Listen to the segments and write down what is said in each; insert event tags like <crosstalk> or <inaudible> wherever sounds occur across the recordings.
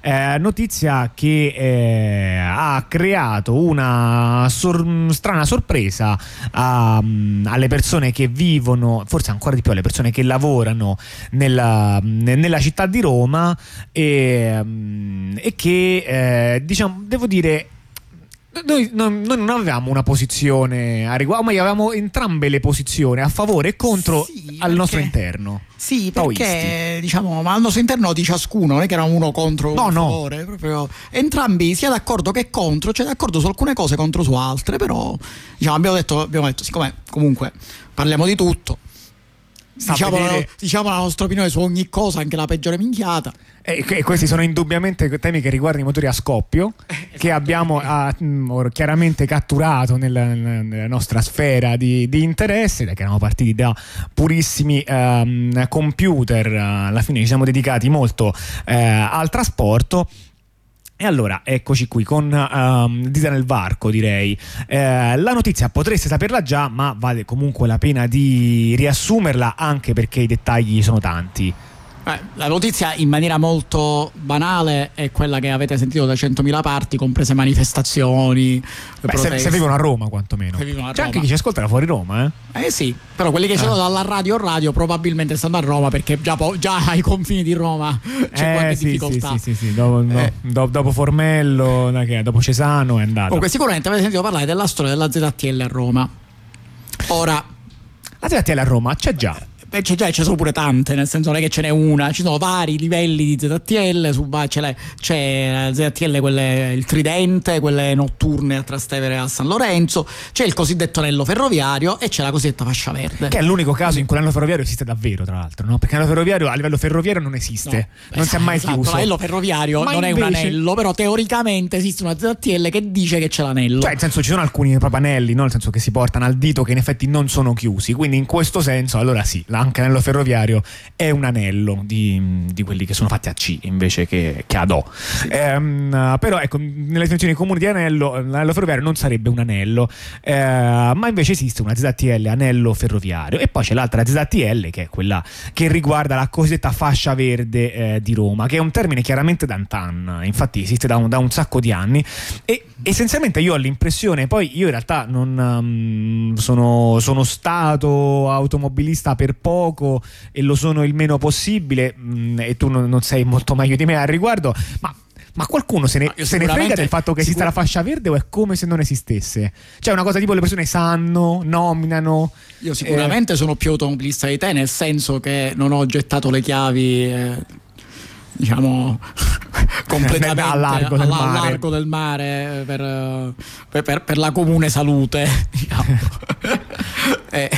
eh, notizia che eh, ha creato una sor- strana sorpresa a, mm, alle persone che vivono, forse ancora di più alle persone che lavorano nella, nella città di Roma e, mm, e che eh, diciamo, devo dire noi, noi, noi, non avevamo una posizione a riguardo, ma avevamo entrambe le posizioni a favore e contro sì, al nostro interno. Sì, perché Taoisti. diciamo, ma al nostro interno di ciascuno, non è che era uno contro no, uno no. favore, proprio entrambi sia d'accordo che contro, cioè d'accordo su alcune cose, contro su altre, però diciamo, abbiamo, detto, abbiamo detto, siccome comunque parliamo di tutto, diciamo la, diciamo la nostra opinione su ogni cosa, anche la peggiore minchiata. E, e, questi sono indubbiamente temi che riguardano i motori a scoppio, <laughs> eh, che abbiamo a, mh, chiaramente catturato nella, nella nostra sfera di, di, interesse, che eravamo partiti da purissimi um, computer, alla fine ci siamo dedicati molto uh, al trasporto. E allora eccoci qui con um, Dita nel varco direi. Eh, la notizia potreste saperla già ma vale comunque la pena di riassumerla anche perché i dettagli sono tanti. Eh, la notizia in maniera molto banale è quella che avete sentito da 100.000 parti, comprese manifestazioni. Beh, se, se, vivono a Roma quantomeno. C'è Roma. anche chi ci ascolta da fuori Roma, eh? Eh sì, però quelli che eh. dalla radio o radio probabilmente stanno a Roma perché già, po- già <laughs> ai confini di Roma c'è eh, qualche sì, difficoltà. Sì, sì, sì, dopo, eh. do, dopo Formello, dopo Cesano è andato. Comunque sicuramente avete sentito parlare della storia della ZTL a Roma. Ora... La ZTL a Roma c'è già Beh, c'è, già, ci sono pure tante, nel senso non è che ce n'è una, ci sono vari livelli di ZTL, su, c'è, c'è ZTL quelle, il tridente, quelle notturne a Trastevere e a San Lorenzo, c'è il cosiddetto anello ferroviario e c'è la cosiddetta fascia verde. Che è l'unico caso in cui l'anello ferroviario esiste davvero, tra l'altro, no? Perché l'anello ferroviario a livello ferroviario non esiste, no, non esatto, si è mai esatto, chiuso. L'anello ferroviario Ma non invece... è un anello, però teoricamente esiste una ZTL che dice che c'è l'anello. Cioè, nel senso ci sono alcuni proprio anelli, no? nel senso che si portano al dito che in effetti non sono chiusi, quindi in questo senso allora sì, anche l'anello ferroviario è un anello di, di quelli che sono fatti a C invece che, che ad O. Ehm, però ecco, nelle definizioni comuni di anello, l'anello ferroviario non sarebbe un anello, eh, ma invece esiste una ZTL anello ferroviario e poi c'è l'altra ZTL che è quella che riguarda la cosiddetta fascia verde eh, di Roma, che è un termine chiaramente d'antan, infatti esiste da un, da un sacco di anni e essenzialmente io ho l'impressione, poi io in realtà non um, sono, sono stato automobilista per poco e lo sono il meno possibile mh, mm, e tu non, non, sei molto meglio di me al riguardo, ma ma qualcuno se ne, se ne frega del fatto che esista la fascia verde o è come se non esistesse? Cioè, una cosa tipo le persone sanno, nominano. Io sicuramente eh... sono più automobilista di te, nel senso che non ho gettato le chiavi. Eh, diciamo <laughs> completamente a largo del, mare. Largo del mare per, per, per, la comune salute <laughs> diciamo. <laughs> eh,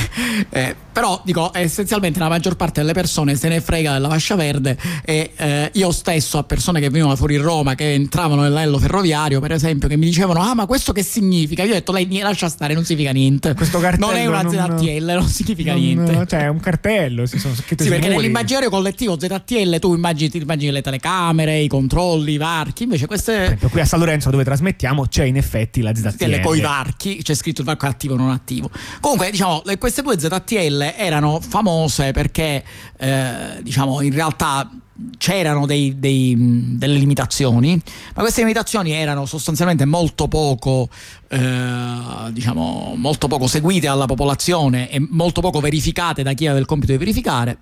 eh, però dico essenzialmente la maggior parte delle persone se ne frega della fascia verde e eh, io stesso a persone che venivano fuori Roma che entravano nell'anello ferroviario per esempio che mi dicevano ah ma questo che significa io ho detto lei lascia stare non significa niente questo cartello non è una non, ZTL non significa non, niente cioè è un cartello si sono sì perché nell'immaginario collettivo ZTL tu immagini, immagini le telecamere i controlli i varchi. Invece queste qui a San Lorenzo dove trasmettiamo c'è in effetti la ZTL con i varchi c'è scritto il varco attivo o non attivo. Comunque diciamo queste due ZTL erano famose perché eh, diciamo in realtà c'erano dei, dei, delle limitazioni, ma queste limitazioni erano sostanzialmente molto poco, eh, diciamo, molto poco seguite dalla popolazione e molto poco verificate da chi aveva il compito di verificare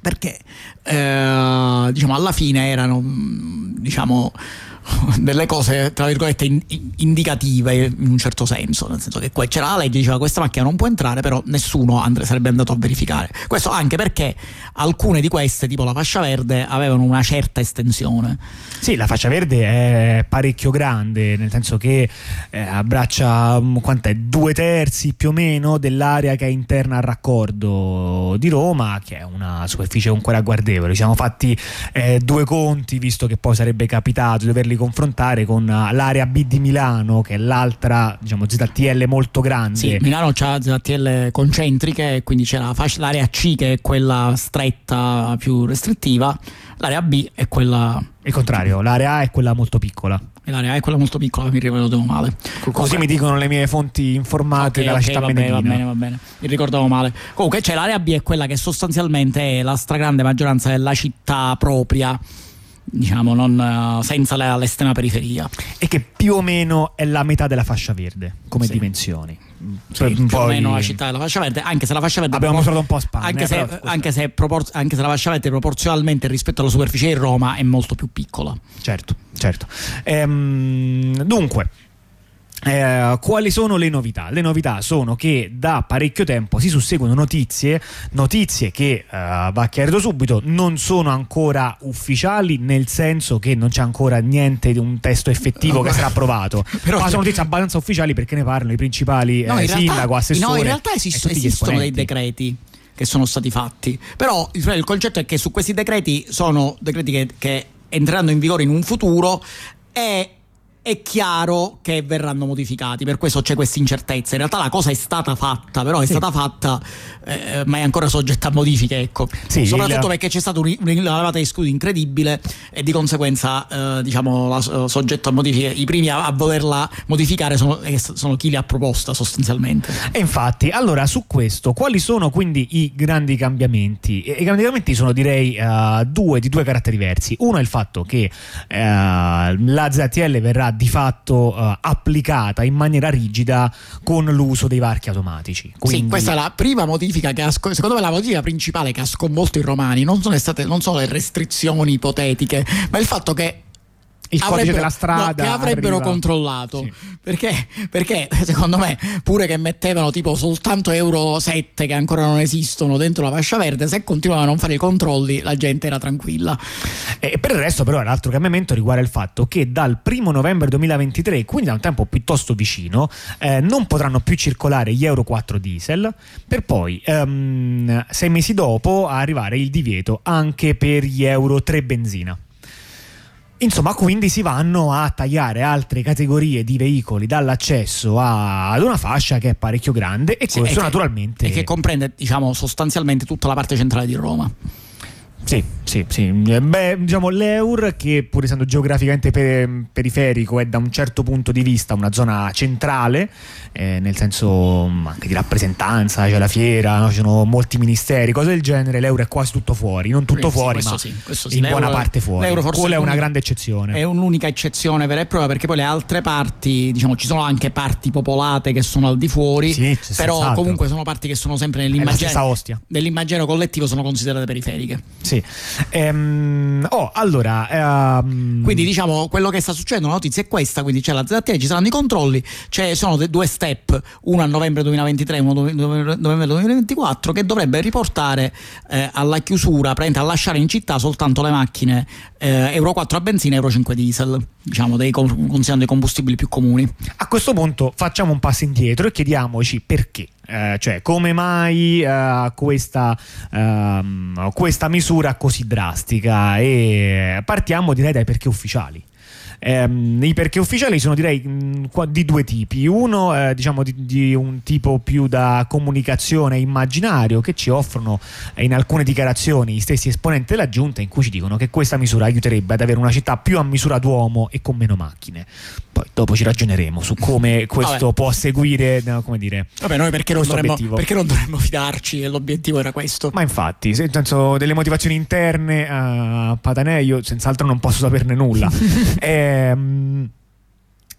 perché eh, diciamo alla fine erano diciamo <laughs> delle cose tra virgolette indicative in un certo senso nel senso che c'era la legge diceva questa macchina non può entrare però nessuno andre, sarebbe andato a verificare. Questo anche perché alcune di queste tipo la fascia verde avevano una certa estensione. Sì la fascia verde è parecchio grande nel senso che eh, abbraccia mm, quant'è, due terzi più o meno dell'area che è interna al raccordo di Roma che è una superficie comunque ragguardevole. Ci siamo fatti eh, due conti visto che poi sarebbe capitato di doverli confrontare con uh, l'area B di Milano, che è l'altra diciamo, ZTL molto grande. Sì, Milano ha ZTL concentriche, quindi c'è la fascia, l'area C che è quella stretta più restrittiva, l'area B è quella... Il contrario, l'area A è quella molto piccola. E l'area A è quella molto piccola, mi ricordo male. Così Comunque... mi dicono le mie fonti informate okay, dalla okay, città va bene, va bene, va bene, mi ricordavo male. Comunque c'è l'area B è quella che sostanzialmente è la stragrande maggioranza della città propria diciamo, non, senza l'estrema periferia. E che più o meno è la metà della fascia verde come sì. dimensioni. Sì, più o meno la città della fascia verde, anche se la fascia verde abbiamo mostrato un po' a anche, eh, se, però, anche, se propor- anche, se, la fascia verde proporzionalmente rispetto alla superficie di Roma è molto più piccola. Certo, certo. Ehm, dunque, eh, quali sono le novità? Le novità sono che da parecchio tempo si susseguono notizie, notizie che uh, va chiarito subito, non sono ancora ufficiali, nel senso che non c'è ancora niente di un testo effettivo che <laughs> sarà approvato. <laughs> Però ma sono notizie abbastanza ufficiali perché ne parlano i principali no, eh, sindaco, assessore. No, in realtà esist- esistono dei decreti che sono stati fatti. Però il concetto è che su questi decreti sono decreti che, che entreranno in vigore in un futuro e è chiaro che verranno modificati, per questo c'è questa incertezza. In realtà la cosa è stata fatta, però è sì. stata fatta, eh, ma è ancora soggetta a modifiche. Ecco. Sì, Soprattutto il... perché c'è stata un'elevata di scudi incredibile e di conseguenza, eh, diciamo, la, soggetto a modifiche. I primi a, a volerla modificare sono, eh, sono, chi li ha proposta sostanzialmente. E infatti, allora su questo, quali sono quindi i grandi cambiamenti? I grandi cambiamenti sono direi uh, due di due caratteri diversi. Uno è il fatto che uh, la ZTL verrà di fatto uh, applicata in maniera rigida con l'uso dei varchi automatici. Quindi... Sì, questa è la prima modifica che ha, secondo me la modifica principale che ha sconvolto i romani non sono state non solo le restrizioni ipotetiche, ma il fatto che il codice della strada no, che avrebbero arriva. controllato sì. perché, perché, secondo me pure che mettevano tipo soltanto euro 7 che ancora non esistono dentro la fascia verde se continuavano a non fare i controlli la gente era tranquilla e per il resto però l'altro cambiamento riguarda il fatto che dal 1 novembre 2023 quindi da un tempo piuttosto vicino eh, non potranno più circolare gli euro 4 diesel per poi um, sei mesi dopo arrivare il divieto anche per gli euro 3 benzina Insomma, quindi si vanno a tagliare altre categorie di veicoli dall'accesso a, ad una fascia che è parecchio grande e sì, questo e naturalmente... e che comprende, diciamo, sostanzialmente tutta la parte centrale di Roma. Sì, sì, sì. Beh, diciamo l'Eur, che pur essendo geograficamente per, periferico, è da un certo punto di vista una zona centrale, eh, nel senso mm, anche di rappresentanza, c'è la fiera, no? ci sono molti ministeri, cose del genere. L'Eur è quasi tutto fuori, non tutto sì, fuori, ma sì, sì. in buona parte fuori. L'euro forse Quella è una grande eccezione. È un'unica eccezione vera e propria, perché poi le altre parti, diciamo, ci sono anche parti popolate che sono al di fuori, però senz'altro. comunque sono parti che sono sempre nell'immaginario, nell'immaginario collettivo, sono considerate periferiche. Sì. Ehm, oh, allora. Um... Quindi diciamo quello che sta succedendo, la notizia è questa: quindi c'è la ZTL, ci saranno i controlli, ci sono due step, uno a novembre 2023 e uno a novembre 2024, che dovrebbe riportare eh, alla chiusura, a lasciare in città soltanto le macchine eh, Euro 4 a benzina e Euro 5 diesel, diciamo, dei, considerando i combustibili più comuni. A questo punto facciamo un passo indietro e chiediamoci perché. Eh, cioè come mai uh, questa, uh, questa misura così drastica e partiamo direi dai perché ufficiali Ehm, I perché ufficiali sono direi mm, di due tipi. Uno eh, diciamo di, di, un tipo più da comunicazione immaginario che ci offrono eh, in alcune dichiarazioni gli stessi esponenti della giunta in cui ci dicono che questa misura aiuterebbe ad avere una città più a misura d'uomo e con meno macchine. Poi dopo ci ragioneremo su come <laughs> questo Vabbè. può seguire, no, come dire. Vabbè, noi perché non, dovremmo, perché non dovremmo fidarci? L'obiettivo era questo. Ma infatti, nel senso delle motivazioni interne a Patanè, io senz'altro non posso saperne nulla. eh, <laughs> Ehm,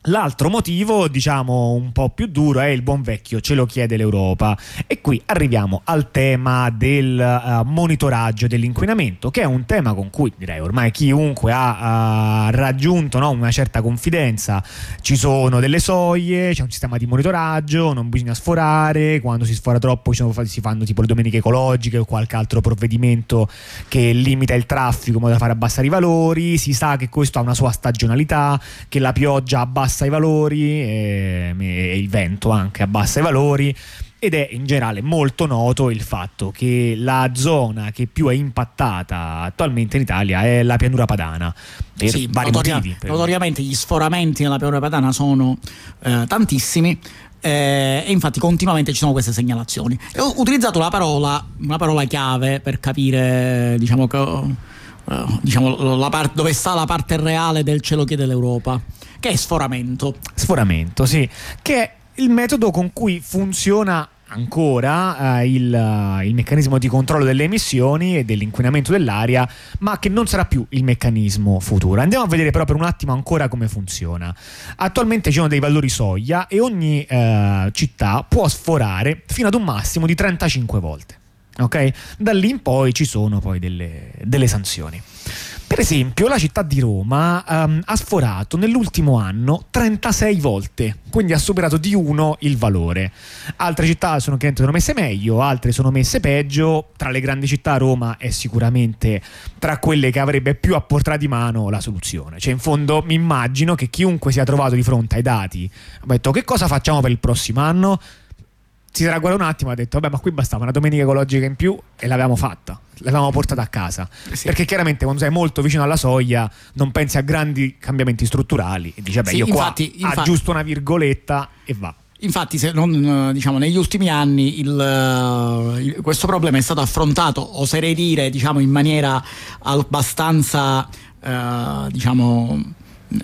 L'altro motivo, diciamo un po' più duro, è il buon vecchio ce lo chiede l'Europa. E qui arriviamo al tema del uh, monitoraggio dell'inquinamento, che è un tema con cui direi ormai chiunque ha uh, raggiunto no, una certa confidenza. Ci sono delle soglie, c'è un sistema di monitoraggio, non bisogna sforare, quando si sfora troppo si fanno tipo le domeniche ecologiche o qualche altro provvedimento che limita il traffico in modo da fare abbassare i valori. Si sa che questo ha una sua stagionalità, che la pioggia abbassa abbassa i valori e, e il vento anche abbassa i valori ed è in generale molto noto il fatto che la zona che più è impattata attualmente in Italia è la pianura padana per sì, vari notoria- motivi. Per... Notoriamente gli sforamenti nella pianura padana sono eh, tantissimi. Eh, e infatti continuamente ci sono queste segnalazioni. E ho utilizzato la parola, una parola chiave per capire diciamo, che, uh, diciamo part- dove sta la parte reale del cielo chiede l'Europa che è sforamento. Sforamento, sì, che è il metodo con cui funziona ancora eh, il, il, meccanismo di controllo delle emissioni e dell'inquinamento dell'aria, ma che non sarà più il meccanismo futuro. Andiamo a vedere però per un attimo ancora come funziona. Attualmente ci sono dei valori soglia e ogni eh, città può sforare fino ad un massimo di 35 volte. Ok? Da lì in poi ci sono poi delle, delle sanzioni. Per esempio, la città di Roma um, ha sforato nell'ultimo anno 36 volte, quindi ha superato di uno il valore. Altre città sono, sono messe meglio, altre sono messe peggio. Tra le grandi città Roma è sicuramente tra quelle che avrebbe più a portata di mano la soluzione. Cioè, in fondo mi immagino che chiunque sia trovato di fronte ai dati ha detto che cosa facciamo per il prossimo anno? Si sarà guardato un attimo e ha detto vabbè ma qui bastava una domenica ecologica in più e l'avevamo fatta l'avevamo portata a casa eh sì. perché chiaramente quando sei molto vicino alla soglia non pensi a grandi cambiamenti strutturali e dici vabbè sì, io infatti, qua infatti, aggiusto una virgoletta e va Infatti, se non, diciamo, negli ultimi anni il, il, questo problema è stato affrontato, oserei dire, diciamo, in maniera abbastanza, uh, diciamo,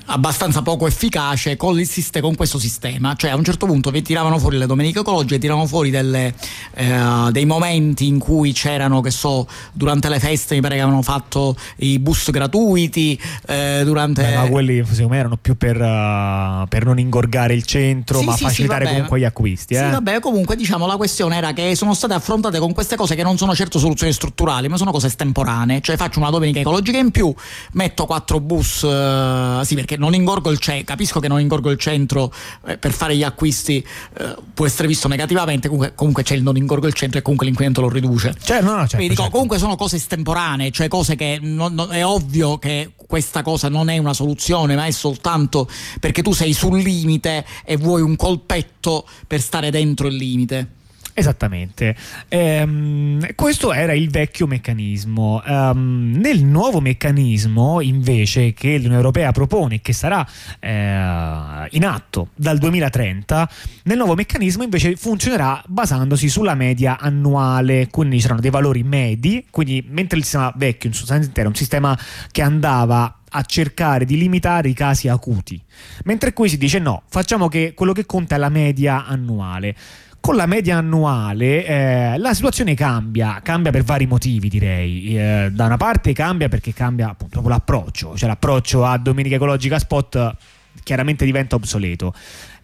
abbastanza poco efficace con, con, questo sistema cioè a un certo punto vi tiravano fuori le domeniche ecologiche tiravano fuori delle, eh, dei momenti in cui c'erano che so durante le feste mi pare che avevano fatto i bus gratuiti eh, durante Beh, ma quelli secondo me erano più per, uh, per non ingorgare il centro sì, ma sì, facilitare sì, comunque gli acquisti eh? sì vabbè comunque diciamo la questione era che sono state affrontate con queste cose che non sono certo soluzioni strutturali ma sono cose estemporanee cioè faccio una domenica ecologica in più metto quattro bus uh, perché non ingorgo il centro, capisco che non ingorgo il centro eh, per fare gli acquisti eh, può essere visto negativamente, comunque, comunque, c'è il non ingorgo il centro e comunque l'inquinamento lo riduce. Cioè, no, no, certo, Quindi dico, certo. comunque sono cose estemporanee, cioè cose che non, non, è ovvio che questa cosa non è una soluzione, ma è soltanto perché tu sei sul limite e vuoi un colpetto per stare dentro il limite. Esattamente, ehm, questo era il vecchio meccanismo. Um, nel nuovo meccanismo invece che l'Unione Europea propone, che sarà eh, in atto dal 2030, nel nuovo meccanismo invece funzionerà basandosi sulla media annuale, quindi ci saranno dei valori medi, quindi mentre il sistema vecchio in sostanza era un sistema che andava a cercare di limitare i casi acuti, mentre qui si dice no, facciamo che quello che conta è la media annuale con la media annuale eh, la situazione cambia, cambia per vari motivi direi. Eh, da una parte cambia perché cambia appunto l'approccio, cioè l'approccio a Domenica Ecologica Spot chiaramente diventa obsoleto.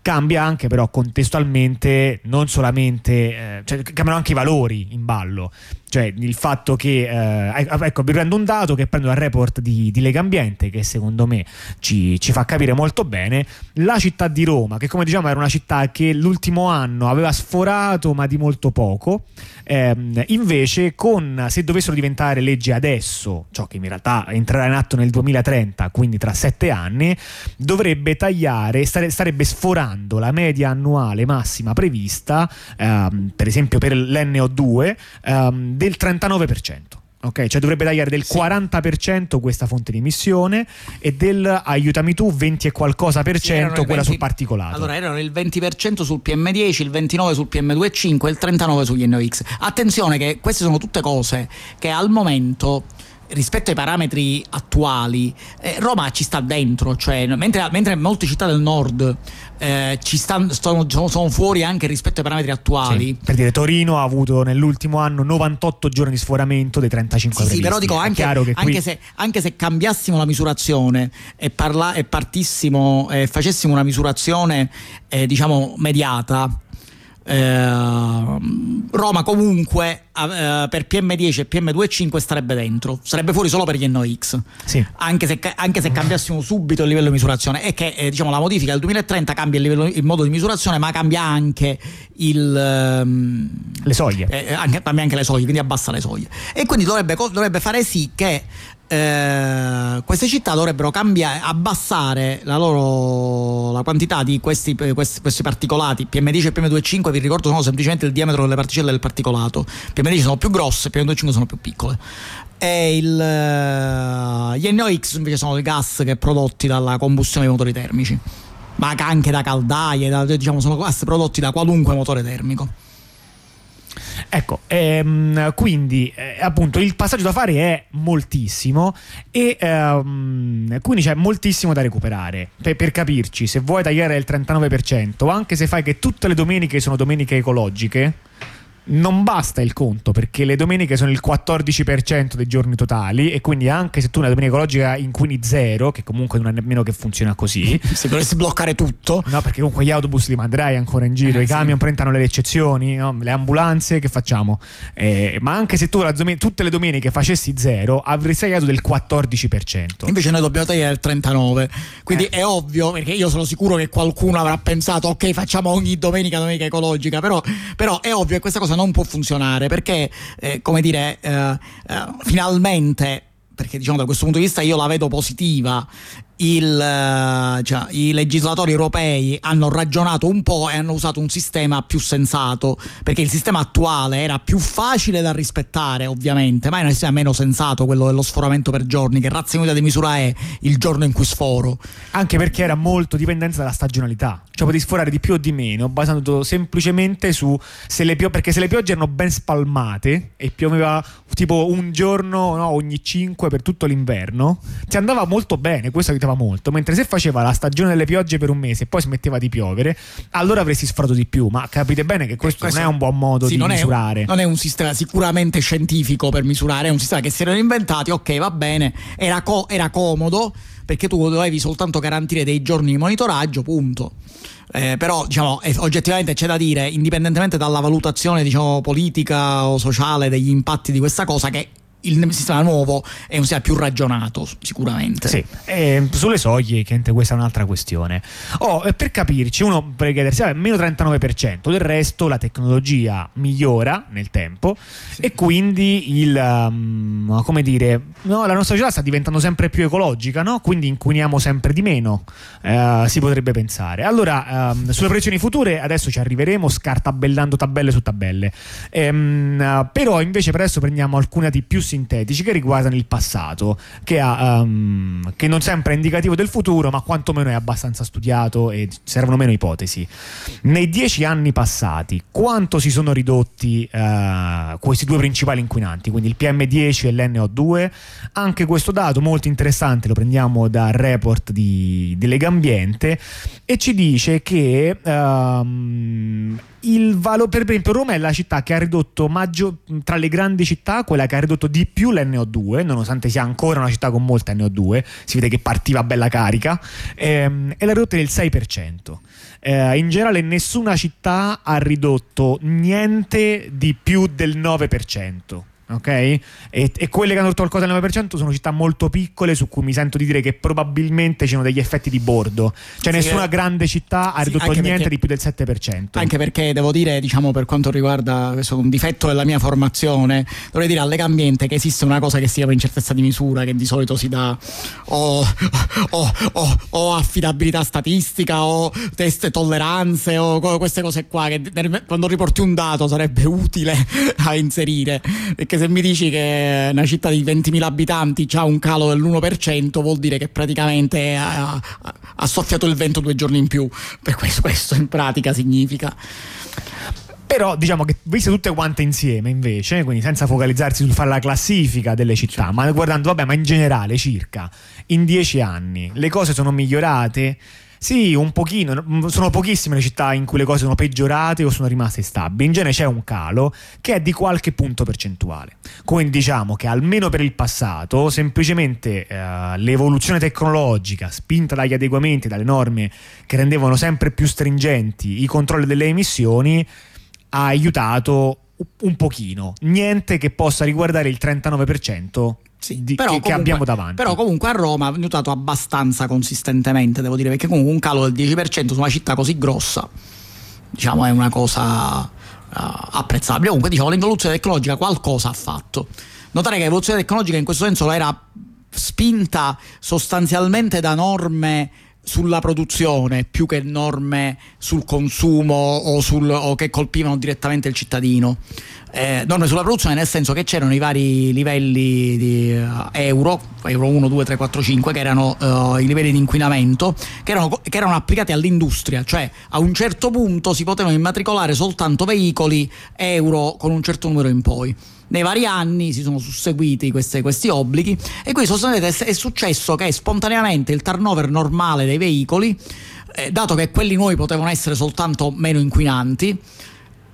Cambia anche però contestualmente non solamente, eh, cioè cambiano anche i valori in ballo cioè il fatto che eh, ecco vi prendo un dato che prendo dal report di, di Lega Ambiente che secondo me ci, ci, fa capire molto bene. La città di Roma che come diciamo era una città che l'ultimo anno aveva sforato ma di molto poco ehm, invece con se dovessero diventare legge adesso ciò che in realtà entrerà in atto nel 2030 quindi tra sette anni dovrebbe tagliare stare, starebbe sforando la media annuale massima prevista ehm, per esempio per l'NO2 ehm, del 39%. Ok, cioè dovrebbe tagliare del sì. 40% questa fonte di emissione e del aiutami tu 20 e qualcosa per cento sì, quella 20, sul particolato. Allora erano il 20% sul PM10, il 29 sul PM2,5 e il 39 sugli NOx. Attenzione che queste sono tutte cose che al momento rispetto ai parametri attuali, eh, Roma ci sta dentro, cioè, mentre, mentre molte città del nord eh, ci stanno, sono, sono, fuori anche rispetto ai parametri attuali. Sì, per dire, Torino ha avuto nell'ultimo anno 98 giorni di sforamento dei 35 sì, sì però dico anche, anche, qui... se, anche, se, cambiassimo la misurazione e, parla, e partissimo e facessimo una misurazione eh, diciamo mediata eh, Roma comunque eh, per PM10 e PM2,5 starebbe dentro, sarebbe fuori solo per gli NOx. Sì. Anche, se, anche, se, cambiassimo subito il livello di misurazione. E che eh, diciamo, la modifica del 2030 cambia il, livello, il, modo di misurazione, ma cambia anche il, ehm, le soglie. Eh, anche, cambia anche le soglie, quindi abbassa le soglie. E quindi dovrebbe, dovrebbe fare sì che eh, queste città dovrebbero cambiare, abbassare la loro la quantità di questi, questi, questi particolati. PM10 e PM2,5 vi ricordo sono semplicemente il diametro delle particelle del particolato. PM10 sono più grosse, PM2,5 sono più piccole. E il, uh, gli NOx invece sono i gas che prodotti dalla combustione dei motori termici, ma anche da caldaie, da, diciamo, sono gas prodotti da qualunque motore termico. Ecco, ehm, quindi eh, appunto il passaggio da fare è moltissimo e ehm, quindi c'è moltissimo da recuperare. Per, per, capirci, se vuoi tagliare il 39%, anche se fai che tutte le domeniche sono domeniche ecologiche, non basta il conto perché le domeniche sono il 14% dei giorni totali e quindi anche se tu una domenica ecologica inquini zero, che comunque non è nemmeno che funziona così. <laughs> se dovessi bloccare tutto. No, perché comunque gli autobus li manderai ancora in giro, eh, i camion sì. prendono le eccezioni, no? le ambulanze che facciamo? Eh, ma anche se tu domen- tutte le domeniche facessi zero, avresti tagliato del 14%. Invece noi dobbiamo tagliare il 39%. Quindi eh. è ovvio, perché io sono sicuro che qualcuno avrà pensato, ok, facciamo ogni domenica domenica ecologica, però, però è ovvio che questa cosa cosa non può funzionare perché, eh, come dire, eh, eh, finalmente perché diciamo da questo punto di vista io la vedo positiva il, eh, cioè, i legislatori europei hanno ragionato un po' e hanno usato un sistema più sensato, perché il sistema attuale era più facile da rispettare, ovviamente, ma è un sistema meno sensato quello dello sforamento per giorni, che razza unità di misura è il giorno in cui sforo. Anche perché era molto dipendente dalla stagionalità, cioè potevi sforare di più o di meno, basando semplicemente su se le piogge, perché se le piogge erano ben spalmate e pioveva tipo un giorno no, ogni cinque per tutto l'inverno, ti andava molto bene, questo aiutava pioveva molto, mentre se faceva la stagione delle piogge per un mese e poi smetteva di piovere, allora avresti sfrato di più. Ma capite bene che questo, questo non è un buon modo sì, di non misurare. È un, non è un sistema sicuramente scientifico per misurare, è un sistema che si erano inventati, ok, va bene, era, co- era comodo perché tu dovevi soltanto garantire dei giorni di monitoraggio, punto. Eh, però diciamo, oggettivamente c'è da dire, indipendentemente dalla valutazione diciamo, politica o sociale degli impatti di questa cosa, che il sistema nuovo è un sistema più ragionato sicuramente. Sì. E sulle soglie questa è un'altra questione. Oh, per capirci uno per chiedersi vabbè, meno 39% del resto la tecnologia migliora nel tempo sì. e quindi il um, come dire no, la nostra società sta diventando sempre più ecologica no? quindi inquiniamo sempre di meno uh, si potrebbe pensare. Allora um, sulle proiezioni future adesso ci arriveremo scartabellando tabelle su tabelle. Uh, però invece per adesso prendiamo alcune di più sintetici che riguardano il passato, che, ha, um, che non sempre è indicativo del futuro, ma quantomeno è abbastanza studiato e servono meno ipotesi. Nei dieci anni passati, quanto si sono ridotti uh, questi due principali inquinanti, quindi il PM10 e l'NO2? Anche questo dato molto interessante lo prendiamo dal report di, di Legambiente e ci dice che um, il valo, per esempio Roma è la città che ha ridotto maggio, tra le grandi città quella che ha ridotto di più l'NO2 nonostante sia ancora una città con molta NO2 si vede che partiva bella carica ehm, e l'ha ridotta del 6% eh, in generale nessuna città ha ridotto niente di più del 9% ok? E, e, quelle che hanno rotto qualcosa al 9% sono città molto piccole su cui mi sento di dire che probabilmente ci sono degli effetti di bordo. Cioè, sì, nessuna eh, grande città ha ridotto niente perché, di più del 7%. Anche perché devo dire, diciamo, per quanto riguarda questo un difetto della mia formazione, dovrei dire al Ambiente che esiste una cosa che si chiama incertezza di misura, che di solito si dà o, o, o, o affidabilità statistica o test tolleranze o queste cose qua, che quando riporti un dato sarebbe utile a inserire. Perché se mi dici che una città di 20.000 abitanti ha un calo dell'1%, vuol dire che praticamente ha, ha, soffiato il vento due giorni in più. Per questo, questo in pratica significa. Però diciamo che viste tutte quante insieme invece, quindi senza focalizzarsi sul fare la classifica delle città, ma guardando, vabbè, ma in generale circa in dieci anni le cose sono migliorate sì, un pochino, mm, sono pochissime le città in cui le cose sono peggiorate o sono rimaste stabili, in genere c'è un calo che è di qualche punto percentuale. Quindi diciamo che almeno per il passato, semplicemente eh, l'evoluzione tecnologica spinta dagli adeguamenti, dalle norme che rendevano sempre più stringenti i controlli delle emissioni, ha aiutato un pochino, niente che possa riguardare il 39% sì, di, che, comunque, che, abbiamo davanti. Però comunque a Roma ha notato abbastanza consistentemente, devo dire, perché comunque un calo del 10% su una città così grossa, diciamo, è una cosa uh, apprezzabile. Comunque, diciamo, l'evoluzione tecnologica qualcosa ha fatto. Notare che l'evoluzione tecnologica in questo senso era spinta sostanzialmente da norme sulla produzione più che norme sul consumo o, sul, o che colpivano direttamente il cittadino. Eh, norme sulla produzione nel senso che c'erano i vari livelli di uh, euro, euro 1, 2, 3, 4, 5, che erano uh, i livelli di inquinamento, che erano, che erano, applicati all'industria, cioè a un certo punto si potevano immatricolare soltanto veicoli euro con un certo numero in poi nei vari anni si sono susseguiti queste, questi obblighi e qui sostanzialmente è successo che spontaneamente il turnover normale dei veicoli, eh, dato che quelli nuovi potevano essere soltanto meno inquinanti,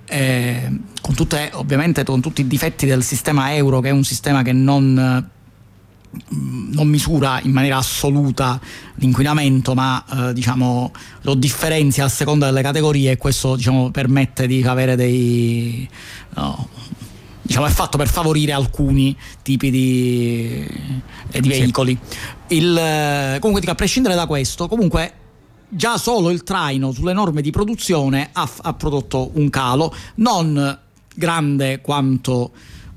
eh, con tutte, ovviamente con tutti i difetti del sistema euro, che è un sistema che non non misura in maniera assoluta l'inquinamento, ma eh, diciamo, lo differenzia a seconda delle categorie e questo diciamo, permette di avere dei, no, diciamo, è fatto per favorire alcuni tipi di, eh, di veicoli. Sì. Il, eh, comunque, a prescindere da questo, comunque già solo il traino sulle norme di produzione ha, ha prodotto un calo non grande quanto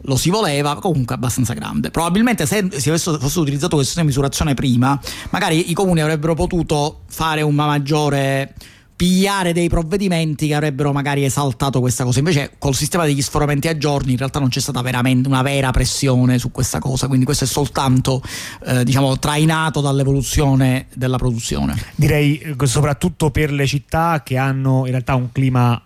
lo si voleva, comunque abbastanza grande. Probabilmente se si avesse, fosse utilizzato questo sistema di misurazione prima, magari i comuni avrebbero potuto fare una maggiore pigliare dei provvedimenti che avrebbero magari esaltato questa cosa. Invece, col sistema degli sforamenti a giorni, in realtà non c'è stata veramente una vera pressione su questa cosa. Quindi, questo è soltanto, eh, diciamo, trainato dall'evoluzione della produzione. Direi eh, soprattutto per le città che hanno in realtà un clima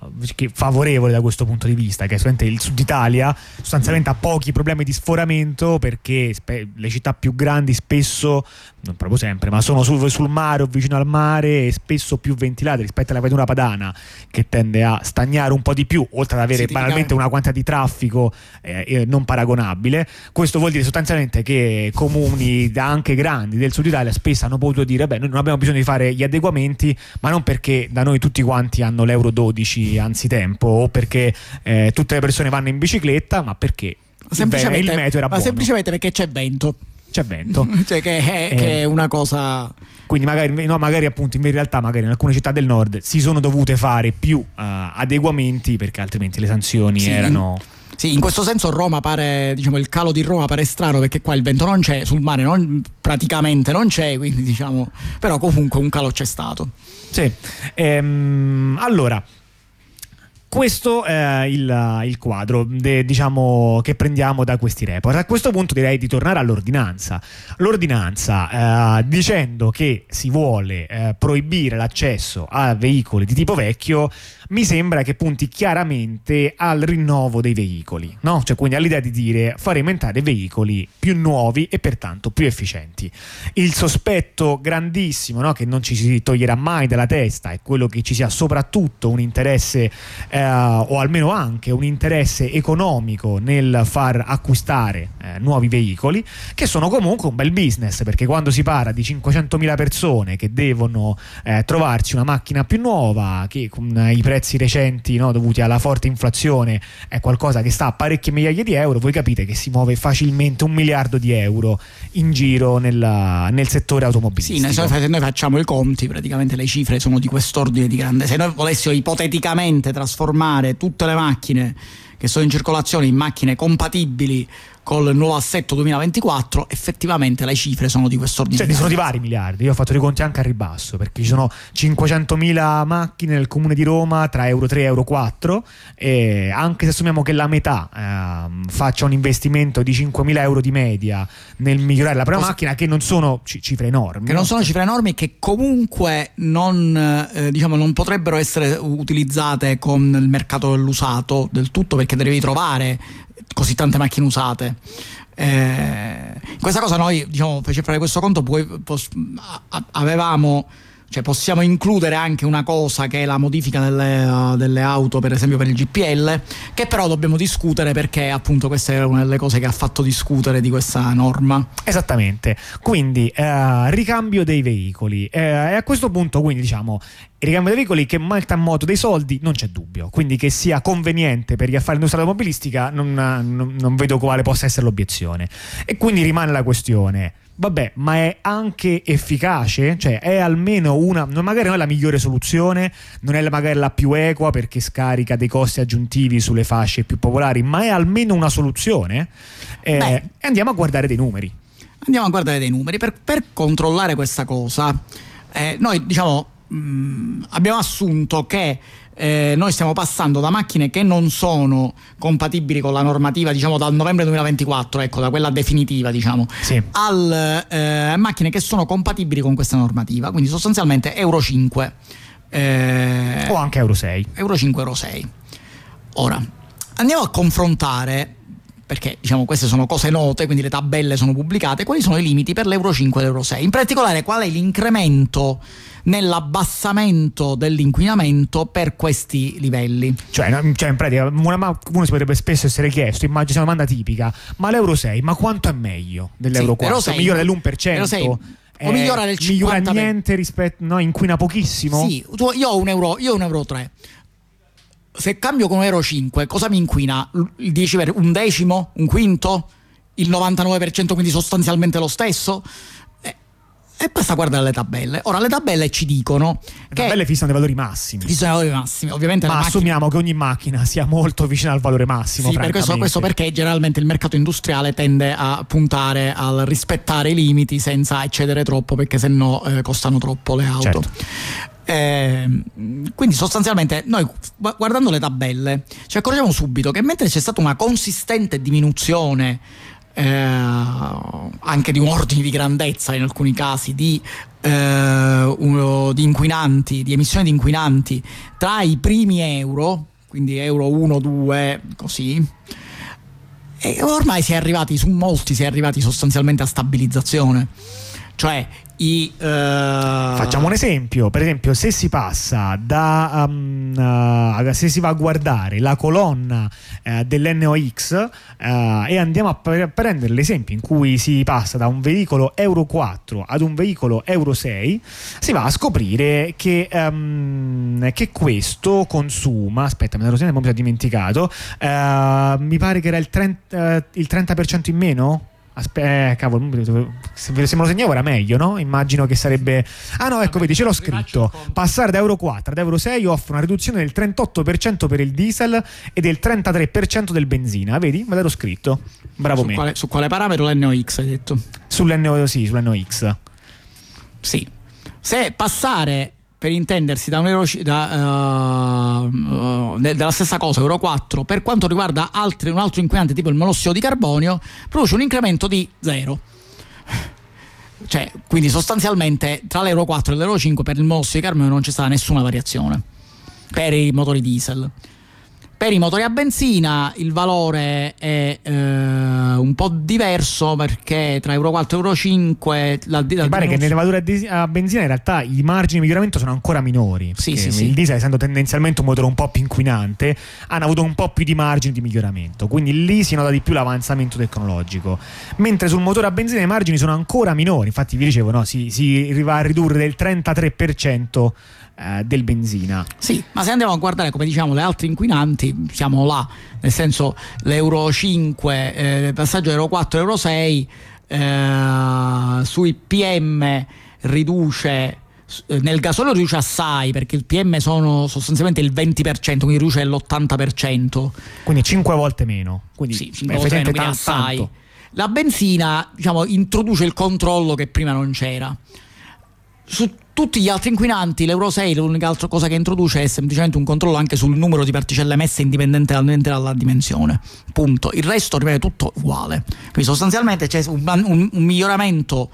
favorevole da questo punto di vista, che è il sud Italia, sostanzialmente ha pochi problemi di sforamento perché le città più grandi spesso non proprio sempre, ma sono sul, sul, mare o vicino al mare e spesso più ventilate rispetto alla pianura padana che tende a stagnare un po' di più, oltre ad avere banalmente una quantità di traffico eh, non paragonabile. Questo vuol dire sostanzialmente che comuni anche grandi del sud Italia spesso hanno potuto dire beh noi non abbiamo bisogno di fare gli adeguamenti, ma non perché da noi tutti quanti hanno l'euro 12 anzitempo o perché eh, tutte le persone vanno in bicicletta, ma perché semplicemente, il meteo era buono. semplicemente perché c'è vento c'è vento. <laughs> cioè che è, eh, che è, una cosa... Quindi magari, no, magari appunto in realtà magari in alcune città del nord si sono dovute fare più uh, adeguamenti perché altrimenti le sanzioni sì. erano... Sì, in questo senso Roma pare, diciamo, il calo di Roma pare strano perché qua il vento non c'è, sul mare non, praticamente non c'è, quindi diciamo, però comunque un calo c'è stato. Sì, ehm, allora, questo è il, il quadro de, diciamo, che prendiamo da questi report. A questo punto direi di tornare all'ordinanza. L'ordinanza eh, dicendo che si vuole eh, proibire l'accesso a veicoli di tipo vecchio mi sembra che punti chiaramente al rinnovo dei veicoli, no? cioè quindi all'idea di dire faremo entrare veicoli più nuovi e pertanto più efficienti. Il sospetto grandissimo no? che non ci si toglierà mai dalla testa è quello che ci sia soprattutto un interesse eh, o almeno anche un interesse economico nel far acquistare eh, nuovi veicoli che sono comunque un bel business perché quando si parla di 500.000 persone che devono eh, trovarsi una macchina più nuova che con i prezzi prezzi recenti no, dovuti alla forte inflazione è qualcosa che sta a parecchie migliaia di euro, voi capite che si muove facilmente un miliardo di euro in giro nella, nel settore automobilistico. Sì, se noi facciamo i conti, praticamente le cifre sono di quest'ordine di grande. Se noi volessimo ipoteticamente trasformare tutte le macchine che sono in circolazione in macchine compatibili col nuovo assetto 2024 effettivamente le cifre sono di questo ordine. Cioè, sono di vari miliardi, io ho fatto dei conti anche a ribasso perché ci sono 500.000 macchine nel comune di Roma tra euro 3 e euro 4 e anche se assumiamo che la metà eh, faccia un investimento di 5.000 euro di media nel migliorare la prima Cosa... macchina che non sono cifre enormi. Che non sono cifre enormi che comunque non, eh, diciamo, non potrebbero essere utilizzate con il mercato dell'usato del tutto perché devi trovare così tante macchine usate. Eh, questa cosa noi, diciamo, per fare questo conto, poi, pos, avevamo cioè possiamo includere anche una cosa che è la modifica delle, uh, delle, auto, per esempio per il GPL, che però dobbiamo discutere perché appunto questa era una delle cose che ha fatto discutere di questa norma. Esattamente. Quindi eh, ricambio dei veicoli. Eh, e a questo punto, quindi diciamo, il ricambio dei veicoli che malta a moto dei soldi non c'è dubbio. Quindi che sia conveniente per gli affari industriali automobilistica non, non, non vedo quale possa essere l'obiezione. E quindi rimane la questione Vabbè, ma è anche efficace? Cioè, è almeno una. Magari non è la migliore soluzione, non è magari la più equa perché scarica dei costi aggiuntivi sulle fasce più popolari, ma è almeno una soluzione? Eh, e andiamo a guardare dei numeri. Andiamo a guardare dei numeri. Per, per controllare questa cosa, eh, noi diciamo mh, abbiamo assunto che eh, noi stiamo passando da macchine che non sono compatibili con la normativa, diciamo dal novembre 2024, ecco, da quella definitiva, diciamo, Sì. al, eh, macchine che sono compatibili con questa normativa, quindi sostanzialmente Euro 5. eh, O anche Euro 6. Euro 5, Euro 6. Ora, andiamo a confrontare, perché diciamo queste sono cose note, quindi le tabelle sono pubblicate, quali sono i limiti per l'Euro 5 e l'Euro 6. In particolare qual è l'incremento nell'abbassamento dell'inquinamento per questi livelli. Cioè, cioè, in pratica, una, uno si potrebbe spesso essere chiesto, immagino una domanda tipica, ma l'Euro 6, ma quanto è meglio dell'Euro Sì, 4? l'Euro 6, migliora dell'1%? l'Euro 6, o Eh, migliora del Migliora 50%. niente rispetto... No, inquina pochissimo? Sì, tu- io ho un euro, io ho un euro 3. Se cambio con un euro 5, cosa mi inquina? L- Il 10 per un decimo? Un quinto? Il 99% quindi sostanzialmente lo stesso? Eh, E basta guardare le tabelle. Ora, le tabelle ci dicono Le tabelle fissano dei valori massimi. ci sono i valori massimi. Ovviamente Ma le macchine- assumiamo che ogni macchina sia molto vicina al valore massimo. Sì, per questo, questo perché generalmente il mercato industriale tende a puntare al rispettare i limiti senza eccedere troppo perché sennò eh, costano troppo le auto. Certo. Ehm, quindi sostanzialmente noi gu- guardando le tabelle ci accorgiamo subito che mentre c'è stata una consistente diminuzione eh, anche di un ordine di grandezza in alcuni casi di, eh, uno- di inquinanti, di emissioni di inquinanti tra i primi euro, quindi euro 1, 2, così. E ormai si è arrivati, su molti si è arrivati sostanzialmente a stabilizzazione. Cioè i... eh, Facciamo un esempio, per esempio se si passa da um, uh, se si va a guardare la colonna eh, dell'NOx e andiamo a pre- prendere l'esempio in cui si passa da un veicolo Euro 4 ad un veicolo Euro 6, si va a scoprire che, um, che questo consuma, aspetta me l'ero sempre mi sono dimenticato, mi pare che era il 30%, eh, il 30% in meno? Aspetta, eh, cavolo, se ve se me lo segnavo era meglio, no? Immagino che sarebbe. Ah, no, ecco, vedi, ce l'ho scritto. Passare da Euro 4 ad Euro 6 offre una riduzione del 38% per il diesel e del 33% del benzina. Vedi? Me l'ero scritto. Bravo su me. quale, su quale parametro l'NOx hai detto? Sull'NO, sì, sull'NOx. Sì. Se passare per intendersi da un euro ci- da, uh, de- della stessa cosa, Euro 4, per quanto riguarda altri, un altro inquinante tipo il monossido di carbonio, produce un incremento di zero. <laughs> Cioè, quindi sostanzialmente tra l'Euro 4 e l'Euro 5 per il monossido di carbonio non c'è stata nessuna variazione per i motori diesel. Per i motori a benzina il valore è eh, un po' diverso perché tra Euro 4 e Euro 5 la, la Mi pare che nelle valore a, benzina in realtà i margini di miglioramento sono ancora minori. Sì, sì, sì. Il diesel, essendo tendenzialmente un motore un po' più inquinante, hanno avuto un po' più di margini di miglioramento. Quindi lì si nota di più l'avanzamento tecnologico. Mentre sul motore a benzina i margini sono ancora minori. Infatti, vi dicevo, no, si, si va a ridurre del 33% eh, del benzina. Sì, ma se andiamo a guardare come diciamo le altre inquinanti, siamo là, nel senso l'Euro 5, eh, il passaggio Euro 4 Euro 6, eh, sui PM riduce eh, nel gasolio riduce assai perché il PM sono sostanzialmente il 20%, quindi riduce l'80%. Quindi 5 volte meno. Quindi, Sì, beh, cinque volte meno, quindi assai. tanto. La benzina, diciamo, introduce il controllo che prima non c'era. Su tutti gli altri inquinanti, l'Euro 6 l'unica altra cosa che introduce è semplicemente un controllo anche sul numero di particelle emesse indipendentemente dalla dimensione. Punto. Il resto rimane tutto uguale. Quindi sostanzialmente c'è un, un- un miglioramento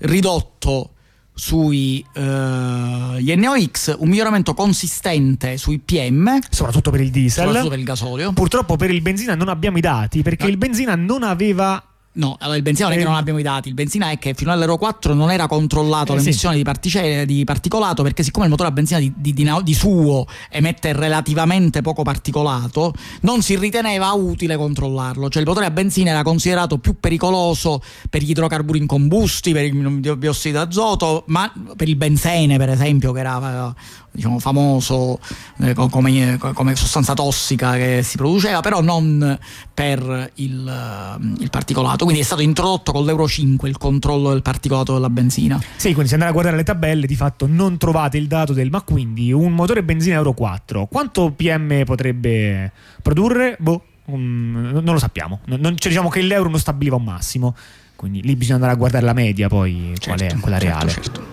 ridotto sui eh, gli NOx, un miglioramento consistente sui PM, Soprattutto per il diesel. soprattutto per il gasolio. Purtroppo per il benzina non abbiamo i dati perché No. il benzina non aveva No, allora il benzina non è che Eh, non abbiamo i dati, il benzina è che fino all'Euro 4 non era controllato Eh, l'emissione di, partice- di particolato perché siccome il motore a benzina di, di- di suo emette relativamente poco particolato, non si riteneva utile controllarlo, cioè il motore a benzina era considerato più pericoloso per gli idrocarburi incombusti, per il biossido d'azoto, ma per il benzene per esempio che era eh, diciamo, famoso eh, co- come, come sostanza tossica che si produceva, però non per il, il particolato. Quindi è stato introdotto con l'Euro 5 il controllo del particolato della benzina. Sì, quindi se andate a guardare le tabelle, di fatto non trovate il dato del ma quindi un motore benzina Euro 4, quanto PM potrebbe produrre? Boh, um, non lo sappiamo. Non, non- cioè, diciamo che l'euro non stabiliva un massimo. quindi lì bisogna andare a guardare la media poi certo, qual è certo, quella certo, reale. Certo.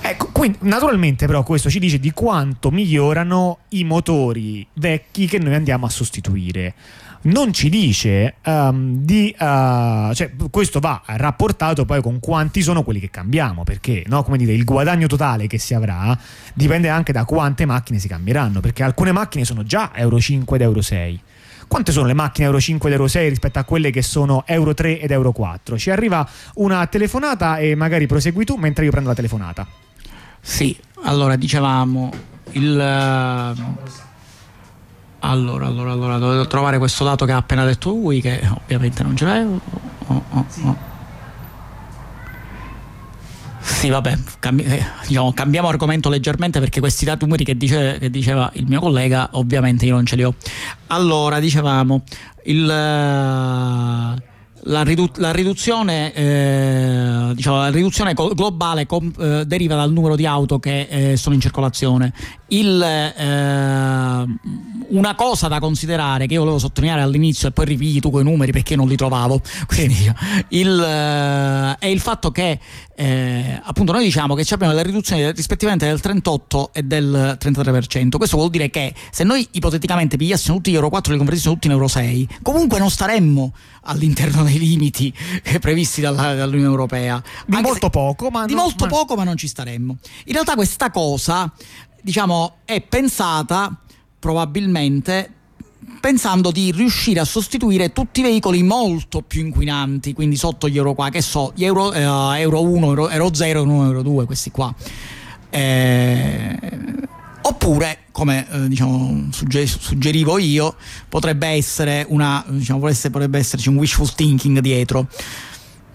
Ecco, quindi naturalmente però questo ci dice di quanto migliorano i motori vecchi che noi andiamo a sostituire non ci dice um, di uh, cioè, questo va rapportato poi con quanti sono quelli che cambiamo perché no, come dire, il guadagno totale che si avrà dipende anche da quante macchine si cambieranno perché alcune macchine sono già Euro 5 ed Euro 6 quante sono le macchine Euro 5 ed Euro 6 rispetto a quelle che sono Euro 3 ed Euro 4 ci arriva una telefonata e magari prosegui tu mentre io prendo la telefonata. Sì allora dicevamo il allora, allora, allora, dovevo trovare questo dato che ha appena detto lui, che ovviamente non ce l'hai. Oh, oh, oh. Sì, vabbè, cambi- eh, diciamo, cambiamo argomento leggermente perché questi dati numeri che, dice, che, diceva il mio collega, ovviamente io non ce li ho. Allora, dicevamo, il. Uh, la, ridu- la, riduzione, eh, diciamo, la riduzione globale com- eh, deriva dal numero di auto che eh, sono in circolazione. Il, eh, una cosa da considerare che io volevo sottolineare all'inizio e poi ripeti tu con i numeri perché non li trovavo <laughs> quindi, il, eh, è il fatto che eh, appunto noi diciamo che abbiamo le riduzioni rispettivamente del 38 e del 33% questo vuol dire che se noi ipoteticamente pigliassimo tutti gli euro 4 e li convertissimo tutti in euro 6 comunque non staremmo all'interno dei limiti <laughs> previsti dalla, dall'Unione Europea. Di Anche molto poco ma di non, molto ma... poco ma non ci staremmo. In realtà questa cosa diciamo è pensata probabilmente pensando di riuscire a sostituire tutti i veicoli molto più inquinanti, quindi sotto gli euro qua, che so, gli euro, eh, euro 1, euro, euro 0 e euro 2, questi qua. Eh, oppure, come eh, diciamo, suggerivo io, potrebbe essere una, diciamo, potrebbe esserci un wishful thinking dietro.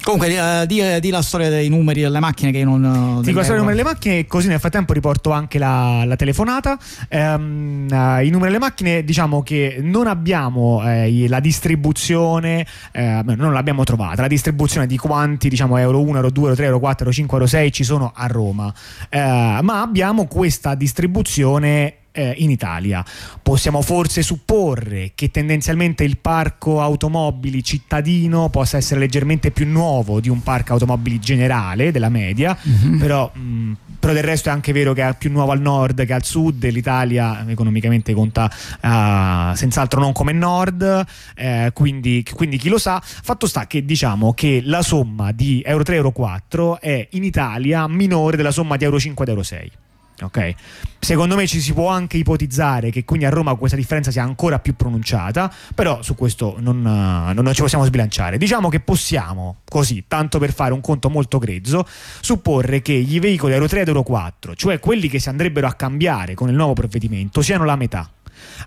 Comunque, di, di, la storia dei numeri delle macchine che non. Dico la storia dei numeri delle macchine, così nel frattempo riporto anche la, la telefonata. Uh, I numeri delle macchine, diciamo che non abbiamo eh, la distribuzione, eh, non l'abbiamo trovata, la distribuzione di quanti, diciamo, Euro 1, Euro 2, Euro 3, Euro 4, Euro 5, Euro 6 ci sono a Roma. Uh, ma abbiamo questa distribuzione eh, in Italia. Possiamo forse supporre che tendenzialmente il parco automobili cittadino possa essere leggermente più nuovo di un parco automobili generale della media, mm-hmm. però, mh, mm, però, del resto è anche vero che è più nuovo al nord che al sud, l'Italia economicamente conta uh, senz'altro non come nord, eh, quindi, quindi, chi lo sa. Fatto sta che diciamo che la somma di Euro 3 e Euro 4 è in Italia minore della somma di Euro 5 ed Euro 6. Ok, secondo me ci si può anche ipotizzare che quindi a Roma questa differenza sia ancora più pronunciata, però su questo non, non, ci possiamo sbilanciare. Diciamo che possiamo, così, tanto per fare un conto molto grezzo, supporre che gli veicoli Euro 3 ed Euro 4, cioè quelli che si andrebbero a cambiare con il nuovo provvedimento, siano la metà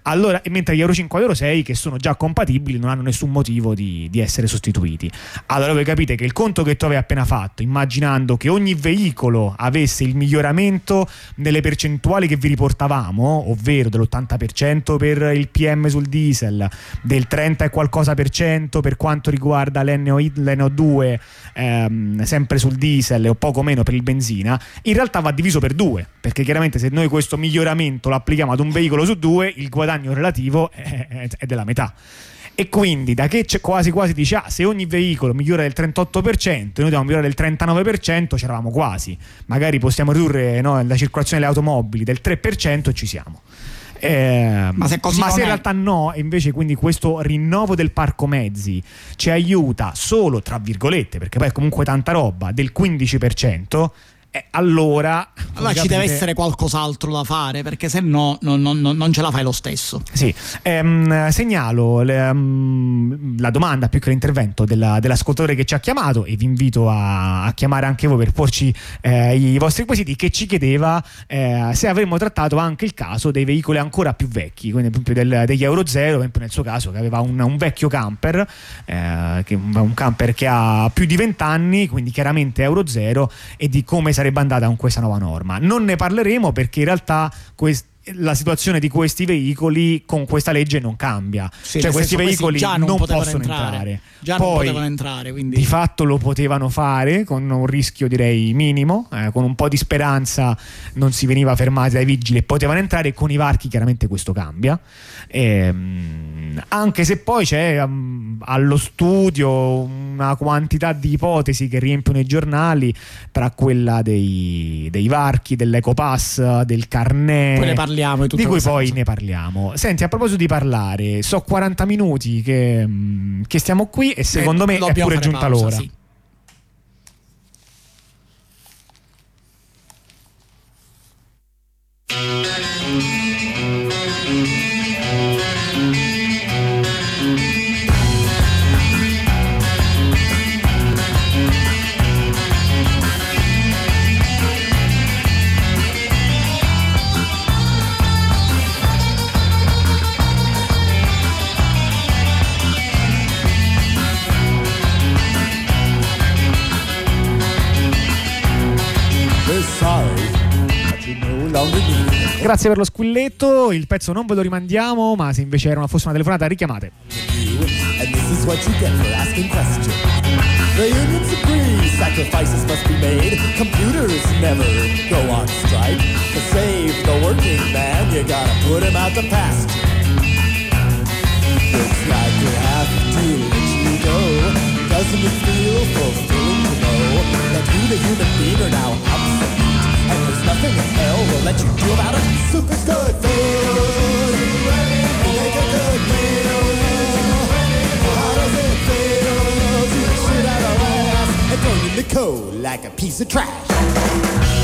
allora, mentre gli Euro 5 e Euro 6 che sono già compatibili non hanno nessun motivo di, di, essere sostituiti. Allora voi capite che il conto che tu avevi appena fatto, immaginando che ogni veicolo avesse il miglioramento nelle percentuali che vi riportavamo, ovvero dell'80% per il PM sul diesel, del 30 e qualcosa per cento per quanto riguarda l'NO, l'NO2, ehm, sempre sul diesel o poco meno per il benzina, in realtà va diviso per due, perché chiaramente se noi questo miglioramento lo applichiamo ad un veicolo su due, il guadagno relativo è, è della metà. E quindi da che quasi quasi dice ah, se ogni veicolo migliora del 38% e noi dobbiamo migliorare del 39%, c'eravamo quasi. Magari possiamo ridurre no, la circolazione delle automobili del 3% e ci siamo. Eh, ma se, ma se in realtà no, invece quindi questo rinnovo del parco mezzi ci aiuta solo, tra virgolette, perché poi è comunque tanta roba, del 15%, eh, allora, allora ci deve essere qualcos'altro da fare perché se no non, non, non, ce la fai lo stesso. Sì, ehm, segnalo le, um, la domanda più che l'intervento della, dell'ascoltatore che ci ha chiamato e vi invito a, a chiamare anche voi per porci eh, i vostri quesiti che ci chiedeva eh, se avremmo trattato anche il caso dei veicoli ancora più vecchi, quindi esempio del, degli Euro 0, per esempio nel suo caso che aveva un, un vecchio camper, eh, che, un camper che ha più di 20 anni, quindi chiaramente Euro 0 e di come sarebbe andata con questa nuova norma. Non ne parleremo perché in realtà quest- la situazione di questi veicoli con questa legge non cambia. Sì, cioè questi questi veicoli già non, non possono entrare. entrare. Già non Poi, potevano entrare, quindi- Di fatto lo potevano fare con un rischio direi minimo, eh, con un po' di speranza non si veniva fermati dai vigili e potevano entrare e con i varchi chiaramente questo cambia. Ehm, anche se poi c'è um, allo studio una quantità di ipotesi che riempiono i giornali tra quella dei, dei varchi, dell'ecopass, del carnet. Parliamo di cui poi ne parliamo. Senti, a proposito di parlare, so 40 minuti che, mm, che stiamo qui e secondo Eh, me è pure giunta pausa, l'ora. sì. We're Grazie per lo squilletto, il pezzo non ve lo rimandiamo, ma se invece una, fosse una telefonata richiamate. The unions agree sacrifices must be made. Computers never go on strike. To save the working man, you gotta put him out to pasture. Looks like we have to let you go. Doesn't it feel fulfilling to know that you, the human being, are now obsolete? Nothing in hell will let you do about it. Super good food. A good shit out ass and in the cold like a piece of trash?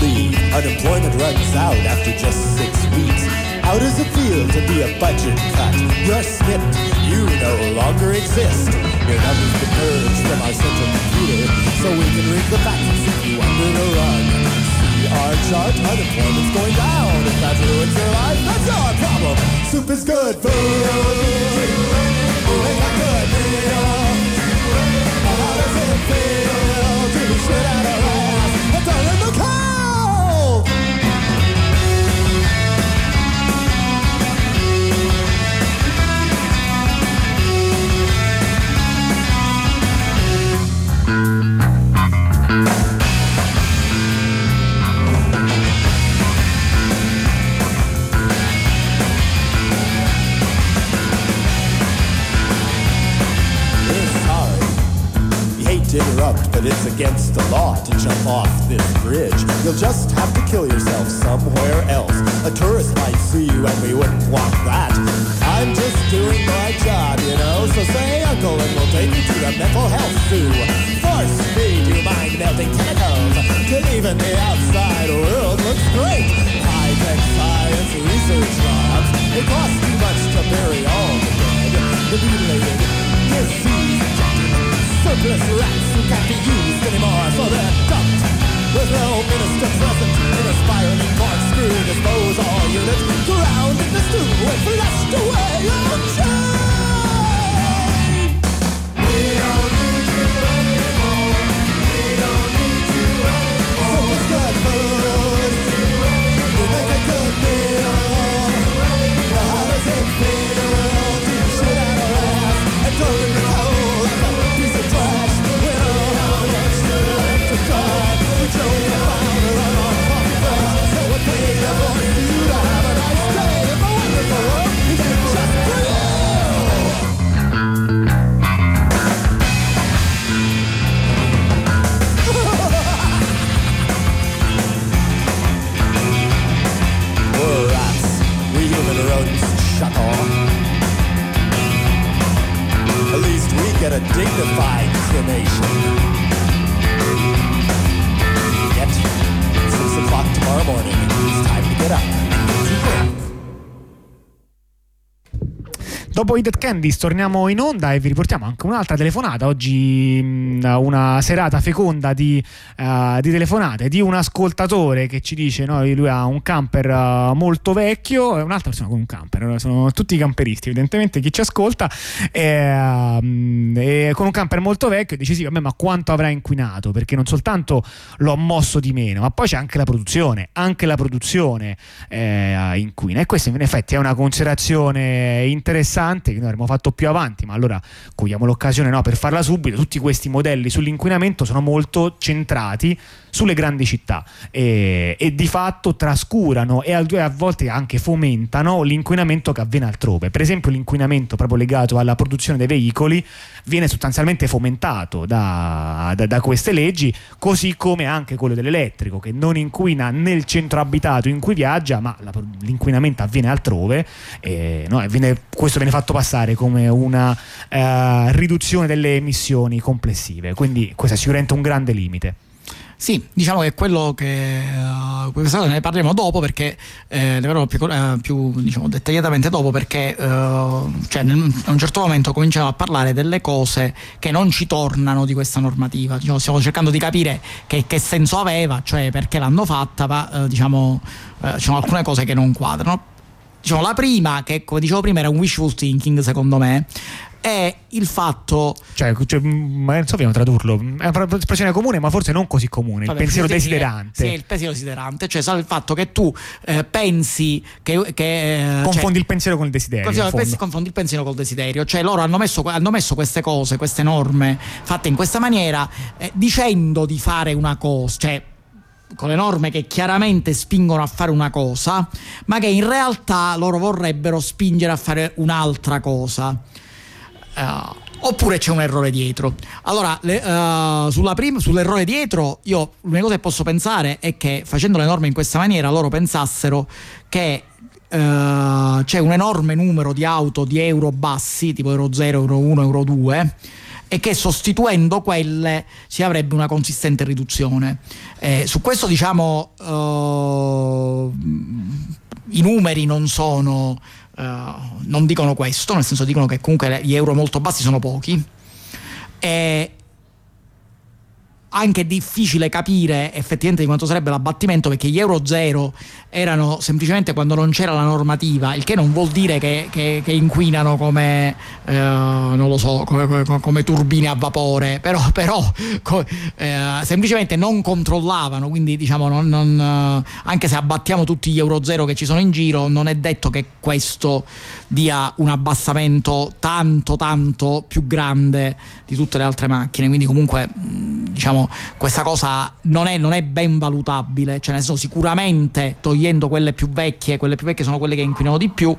Leave. Unemployment runs out after just six weeks. How does it feel to be a budget cut? You're snipped, you no longer exist. Your numbers been purged from our central computer, so we can read the facts and see you under the rug. See our chart, unemployment's going down. If that ruins your life, that's our problem. Soup is good Dopo i Dead Candies torniamo in onda e vi riportiamo anche un'altra telefonata. Oggi mh, una serata feconda di, uh, di, telefonate di un ascoltatore che ci dice: no, lui ha un camper uh, molto vecchio e un'altra persona con un camper. Sono tutti camperisti, evidentemente chi ci ascolta. E, uh, e con un camper molto vecchio dice: Sì, vabbè, ma quanto avrà inquinato? Perché non soltanto l'ho mosso di meno, ma poi c'è anche la produzione. Anche la produzione eh, inquina. E questa in effetti è una considerazione interessante che noi avremmo fatto più avanti, ma allora cogliamo l'occasione no, per farla subito. Tutti questi modelli sull'inquinamento sono molto centrati sulle grandi città e, e di fatto trascurano e a volte anche fomentano l'inquinamento che avviene altrove. Per esempio l'inquinamento proprio legato alla produzione dei veicoli viene sostanzialmente fomentato da, da, da queste leggi, così come anche quello dell'elettrico che non inquina nel centro abitato in cui viaggia, ma la, l'inquinamento avviene altrove. E, no, viene, questo viene fatto passare come una uh, riduzione delle emissioni complessive, quindi questo è sicuramente un grande limite. Sì, diciamo che quello che uh, questa ne parleremo dopo perché eh, ne parleremo più, uh, più diciamo, dettagliatamente dopo perché uh, cioè, nel, a un certo momento cominciamo a parlare delle cose che non ci tornano di questa normativa. Diciamo, stiamo cercando di capire che, che, senso aveva, cioè perché l'hanno fatta, ma diciamo, ci sono alcune cose che non quadrano. Diciamo, la prima, che come dicevo prima era un wishful thinking secondo me, è il fatto. Cioè, cioè non so come tradurlo. È un'espressione comune, ma forse non così comune. Vabbè, il pensiero desiderante. Sì, il pensiero desiderante, cioè il fatto che tu eh, pensi che. che eh, confondi cioè, il pensiero con il desiderio. Pensi, confondi il pensiero col desiderio. Cioè, loro hanno messo, hanno messo queste cose, queste norme fatte in questa maniera, eh, dicendo di fare una cosa. Cioè, con le norme che chiaramente spingono a fare una cosa, ma che in realtà loro vorrebbero spingere a fare un'altra cosa. Uh, oppure c'è un errore dietro. Allora, le, uh, prim- sull'errore dietro, io l'unica cosa che posso pensare è che facendo le norme in questa maniera loro pensassero che uh, c'è un enorme numero di auto di euro bassi, tipo euro 0, euro 1, euro 2 e che sostituendo quelle si avrebbe una consistente riduzione. Eh, su questo diciamo i numeri non sono Uh, non dicono questo, nel senso dicono che comunque gli euro molto bassi sono pochi. E anche difficile capire effettivamente di quanto sarebbe l'abbattimento perché gli euro zero erano semplicemente quando non c'era la normativa, il che non vuol dire che, che, che inquinano come, eh, non lo so, come, come, come, turbine a vapore, però, però co, eh, semplicemente non controllavano, quindi diciamo non, non, anche se abbattiamo tutti gli euro zero che ci sono in giro, non è detto che questo dia un abbassamento tanto tanto più grande di tutte le altre macchine, quindi comunque diciamo questa cosa non è, non è ben valutabile, cioè nel senso sicuramente togliendo quelle più vecchie, quelle più vecchie sono quelle che inquinano di più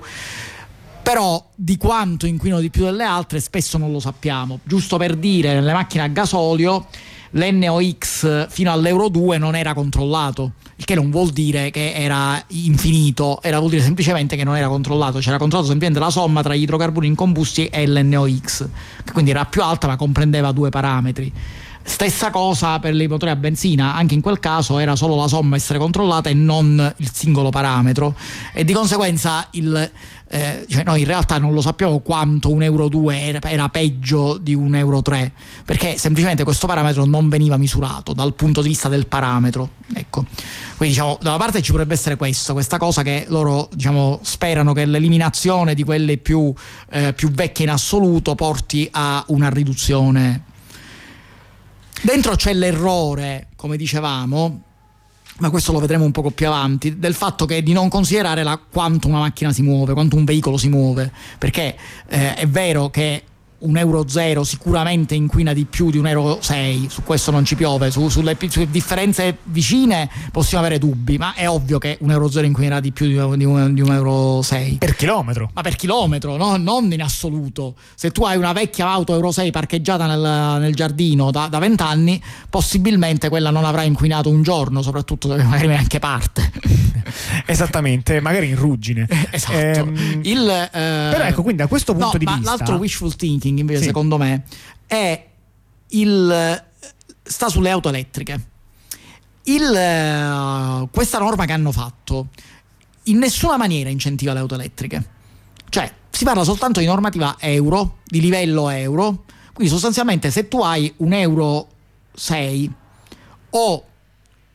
però di quanto inquinano di più delle altre spesso non lo sappiamo. Giusto per dire, nelle macchine a gasolio l'NOx fino all'Euro 2 non era controllato, il che non vuol dire che era infinito, era vuol dire semplicemente che non era controllato, c'era controllato semplicemente la somma tra gli idrocarburi incombusti e l'NOx, che quindi era più alta ma comprendeva due parametri. Stessa cosa per i motori a benzina, anche in quel caso era solo la somma essere controllata e non il singolo parametro. E di conseguenza il, eh, cioè noi in realtà non lo sappiamo quanto un euro 2 era, era, peggio di un euro 3 perché semplicemente questo parametro non veniva misurato dal punto di vista del parametro ecco. Quindi diciamo da una parte ci potrebbe essere questo questa cosa che loro diciamo sperano che l'eliminazione di quelle più, eh, più vecchie in assoluto porti a una riduzione Dentro c'è l'errore, come dicevamo, ma questo lo vedremo un poco più avanti, del fatto che di non considerare la, quanto una macchina si muove, quanto un veicolo si muove, perché eh, è vero che un euro 0 sicuramente inquina di più di un euro 6, su questo non ci piove, su, sulle, sulle, differenze vicine possiamo avere dubbi, ma è ovvio che un euro 0 inquinerà di più di un, di un, di un euro 6. Per chilometro? Ma per chilometro, no? non in assoluto. Se tu hai una vecchia auto euro 6 parcheggiata nel, nel giardino da, da 20 anni, possibilmente quella non avrà inquinato un giorno, soprattutto se magari neanche parte. <laughs> Esattamente, magari in ruggine. <laughs> esatto. Ehm, Il, eh, però ecco, quindi a questo punto no, di vista... L'altro wishful thinking marketing invece sì. secondo me è il sta sulle auto elettriche. Il, uh, questa norma che hanno fatto in nessuna maniera incentiva le auto elettriche. Cioè, si parla soltanto di normativa euro, di livello euro, quindi sostanzialmente se tu hai un euro 6 o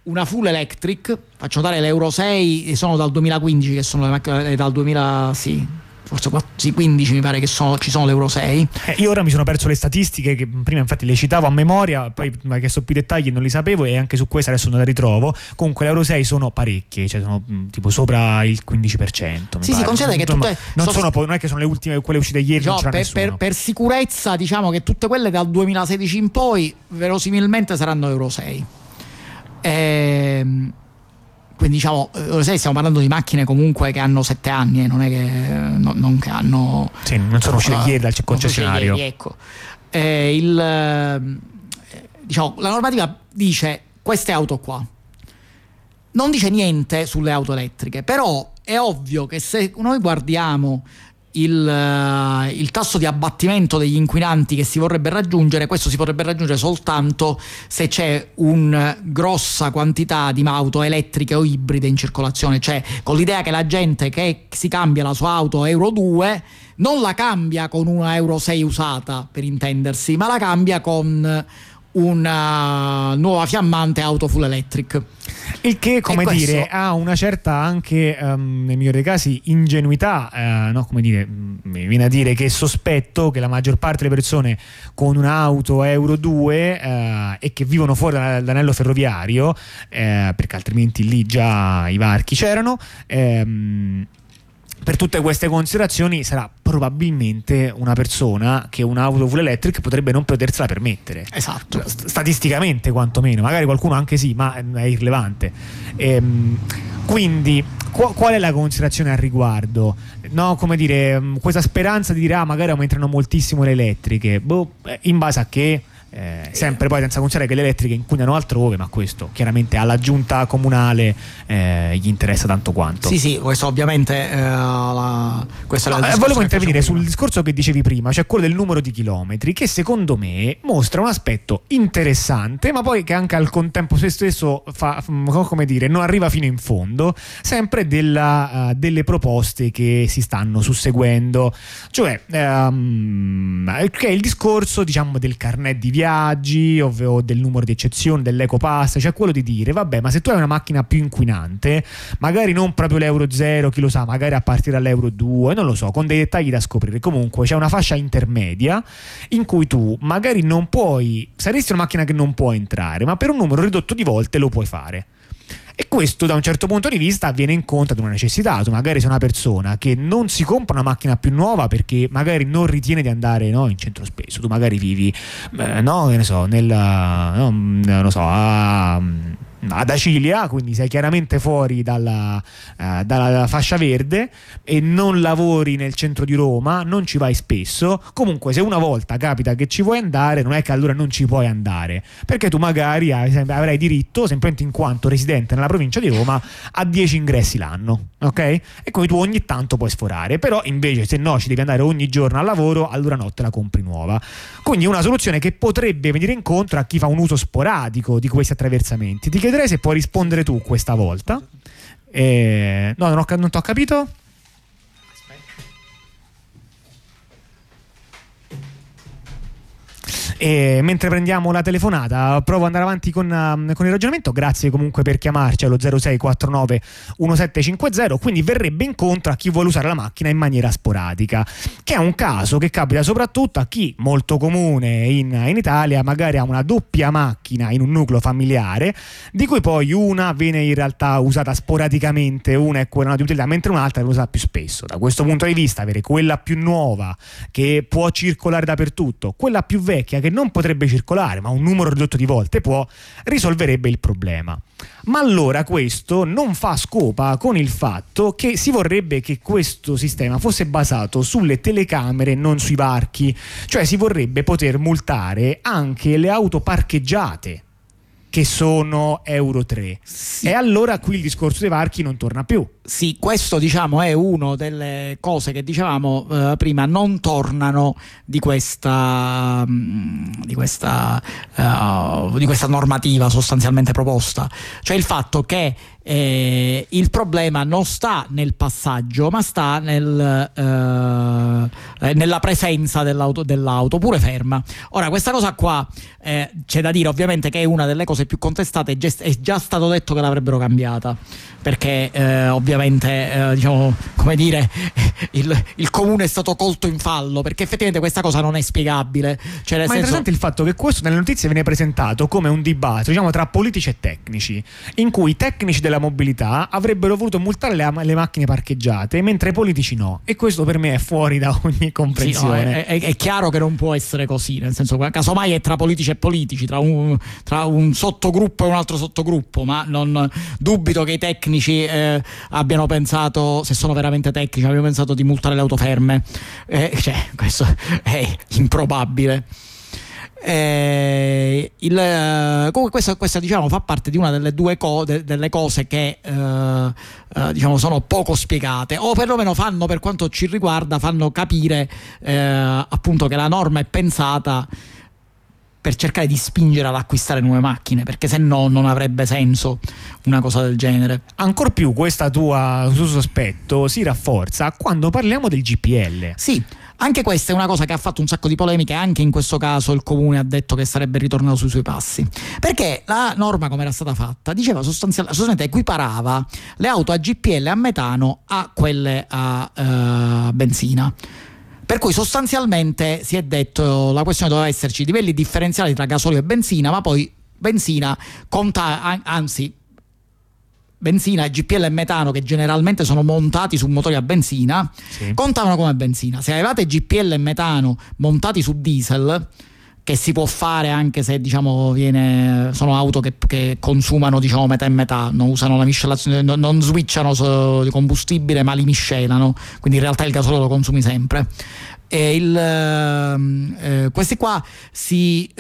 una full electric, faccio notare l'euro 6 sono dal 2015 che sono le macchine dal 2000 sì, forse 4, 15 mi pare che sono, ci sono l'Euro 6. Eh, io ora mi sono perso le statistiche che prima infatti le citavo a memoria, poi che so più dettagli non li sapevo e anche su questa adesso non le ritrovo. Comunque l'Euro 6 sono parecchie, cioè sono mh, tipo sopra il 15%. Sì, sì, considera che tutte non, sono, sono, non è che sono le ultime, quelle uscite ieri. No, per, per, per, sicurezza diciamo che tutte quelle dal 2016 in poi verosimilmente saranno Euro 6. Ehm quindi diciamo, eh, sai, stiamo parlando di macchine comunque che hanno sette anni, eh, non è che, no, non che hanno... Sì, non sono uscite ieri dal concessionario. Ieri, ecco. Eh, il, eh, diciamo, la normativa dice queste auto qua. Non dice niente sulle auto elettriche, però è ovvio che se noi guardiamo il, eh, il, tasso di abbattimento degli inquinanti che si vorrebbe raggiungere, questo si potrebbe raggiungere soltanto se c'è una grossa quantità di auto elettriche o ibride in circolazione, cioè con l'idea che la gente che si cambia la sua auto Euro 2 non la cambia con una Euro 6 usata, per intendersi, ma la cambia con una nuova fiammante auto full electric. Il che, come questo... dire, ha una certa anche, um, nei migliori casi, ingenuità, uh, no? come dire, mm, mi viene a dire che sospetto che la maggior parte delle persone con un'auto Euro 2 uh, e che vivono fuori dall'anello ferroviario, uh, perché altrimenti lì già i varchi c'erano, um, per tutte queste considerazioni sarà probabilmente una persona che un'auto full electric potrebbe non potersela permettere. Esatto. Statisticamente quantomeno, magari qualcuno anche sì, ma è irrilevante. Ehm, quindi qu- qual è la considerazione al riguardo? No, come dire, questa speranza di dire ah magari aumenteranno moltissimo le elettriche, boh, in base a che? Eh, sempre poi senza considerare che le elettriche inquinano altrove, ma questo chiaramente alla giunta comunale eh, gli interessa tanto quanto. Sì, sì, questo ovviamente eh, la, questo no, Volevo intervenire sul discorso che dicevi prima, cioè quello del numero di chilometri, che secondo me mostra un aspetto interessante, ma poi che anche al contempo stesso fa, come dire, non arriva fino in fondo, sempre della, uh, delle proposte che si stanno susseguendo, cioè um, che è il discorso diciamo del carnet di viaggi o, o del numero di eccezioni, dell'ecopass, cioè quello di dire vabbè ma se tu hai una macchina più inquinante, magari non proprio l'euro 0, chi lo sa, magari a partire dall'euro 2, non lo so, con dei dettagli da scoprire, comunque c'è una fascia intermedia in cui tu magari non puoi, saresti una macchina che non può entrare, ma per un numero ridotto di volte lo puoi fare. E questo da un certo punto di vista viene incontro ad una necessità. Tu magari sei una persona che non si compra una macchina più nuova perché magari non ritiene di andare no, in centro spesso. Tu magari vivi, eh, no, che ne so, nel, no, non so, a ad Acilia, quindi sei chiaramente fuori dalla, uh, dalla, fascia verde e non lavori nel centro di Roma, non ci vai spesso. Comunque, se una volta capita che ci vuoi andare, non è che allora non ci puoi andare, perché tu magari avrai diritto, semplicemente in quanto residente nella provincia di Roma, a 10 ingressi l'anno, ok? E quindi tu ogni tanto puoi sforare, però invece se no ci devi andare ogni giorno al lavoro, allora no, te la compri nuova. Quindi una soluzione che potrebbe venire incontro a chi fa un uso sporadico di questi attraversamenti. Ti chiederei se puoi rispondere tu questa volta. Eh, no, non, ho, non ho capito. E mentre prendiamo la telefonata, provo ad andare avanti con, uh, con, il ragionamento. Grazie comunque per chiamarci allo 0649 1750. Quindi verrebbe incontro a chi vuole usare la macchina in maniera sporadica, che è un caso che capita soprattutto a chi molto comune in, in Italia magari ha una doppia macchina in un nucleo familiare, di cui poi una viene in realtà usata sporadicamente, una è quella di utilità, mentre un'altra viene usata più spesso. Da questo punto di vista, avere quella più nuova che può circolare dappertutto, quella più vecchia che che non potrebbe circolare, ma un numero ridotto di volte può, risolverebbe il problema. Ma allora questo non fa scopa con il fatto che si vorrebbe che questo sistema fosse basato sulle telecamere e non sui varchi, cioè si vorrebbe poter multare anche le auto parcheggiate che sono Euro 3. Sì. E allora qui il discorso dei varchi non torna più. Sì, questo diciamo è una delle cose che dicevamo eh, prima non tornano di questa, mm, di, questa, uh, di questa normativa sostanzialmente proposta, cioè il fatto che eh, il problema non sta nel passaggio, ma sta nel, eh, nella presenza dell'auto, dell'auto, pure ferma. Ora, questa cosa qua eh, c'è da dire ovviamente che è una delle cose più contestate, è già stato detto che l'avrebbero cambiata perché eh, ovviamente eh, diciamo come dire <laughs> il, il, comune è stato colto in fallo perché effettivamente questa cosa non è spiegabile. Cioè, ma senso... è interessante il fatto che questo nelle notizie viene presentato come un dibattito diciamo tra politici e tecnici in cui i tecnici della mobilità avrebbero voluto multare le, le macchine parcheggiate mentre i politici no. E questo per me è fuori da ogni comprensione sì, no, è, è, è, chiaro che non può essere così nel senso casomai è tra politici e politici tra un, tra un sottogruppo e un altro sottogruppo ma non dubito che i tecnici tecnici eh, abbiano pensato, se sono veramente tecnici, abbiano pensato di multare le auto ferme. Eh, cioè, questo è improbabile. Eh, il, eh, comunque questo, questo diciamo, fa parte di una delle due co- de- delle cose che eh, eh, diciamo, sono poco spiegate o perlomeno fanno per quanto ci riguarda fanno capire eh, appunto che la norma è pensata per cercare di spingere ad acquistare nuove macchine, perché se no non avrebbe senso una cosa del genere. Ancor più questo tuo sospetto si rafforza quando parliamo del GPL. Sì, anche questa è una cosa che ha fatto un sacco di polemiche, anche in questo caso il comune ha detto che sarebbe ritornato sui suoi passi. Perché la norma come era stata fatta diceva sostanzialmente, sostanzialmente equiparava le auto a GPL a metano a quelle a uh, benzina. Per cui sostanzialmente si è detto la questione doveva esserci livelli differenziali tra gasolio e benzina, ma poi benzina conta, anzi benzina, GPL e metano che generalmente sono montati su motori a benzina, sì. contavano come benzina. Se avevate GPL e metano montati su diesel, che si può fare anche se diciamo, viene, sono auto che, che consumano diciamo, metà e metà, non usano la miscelazione, non, non switchano di combustibile ma li miscelano, quindi in realtà il gasolio lo consumi sempre. Il, ehm, eh, questi qua si eh,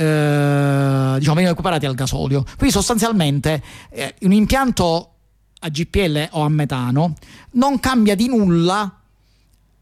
diciamo, vengono equiparati al gasolio. Quindi sostanzialmente eh, un impianto a GPL o a metano non cambia di nulla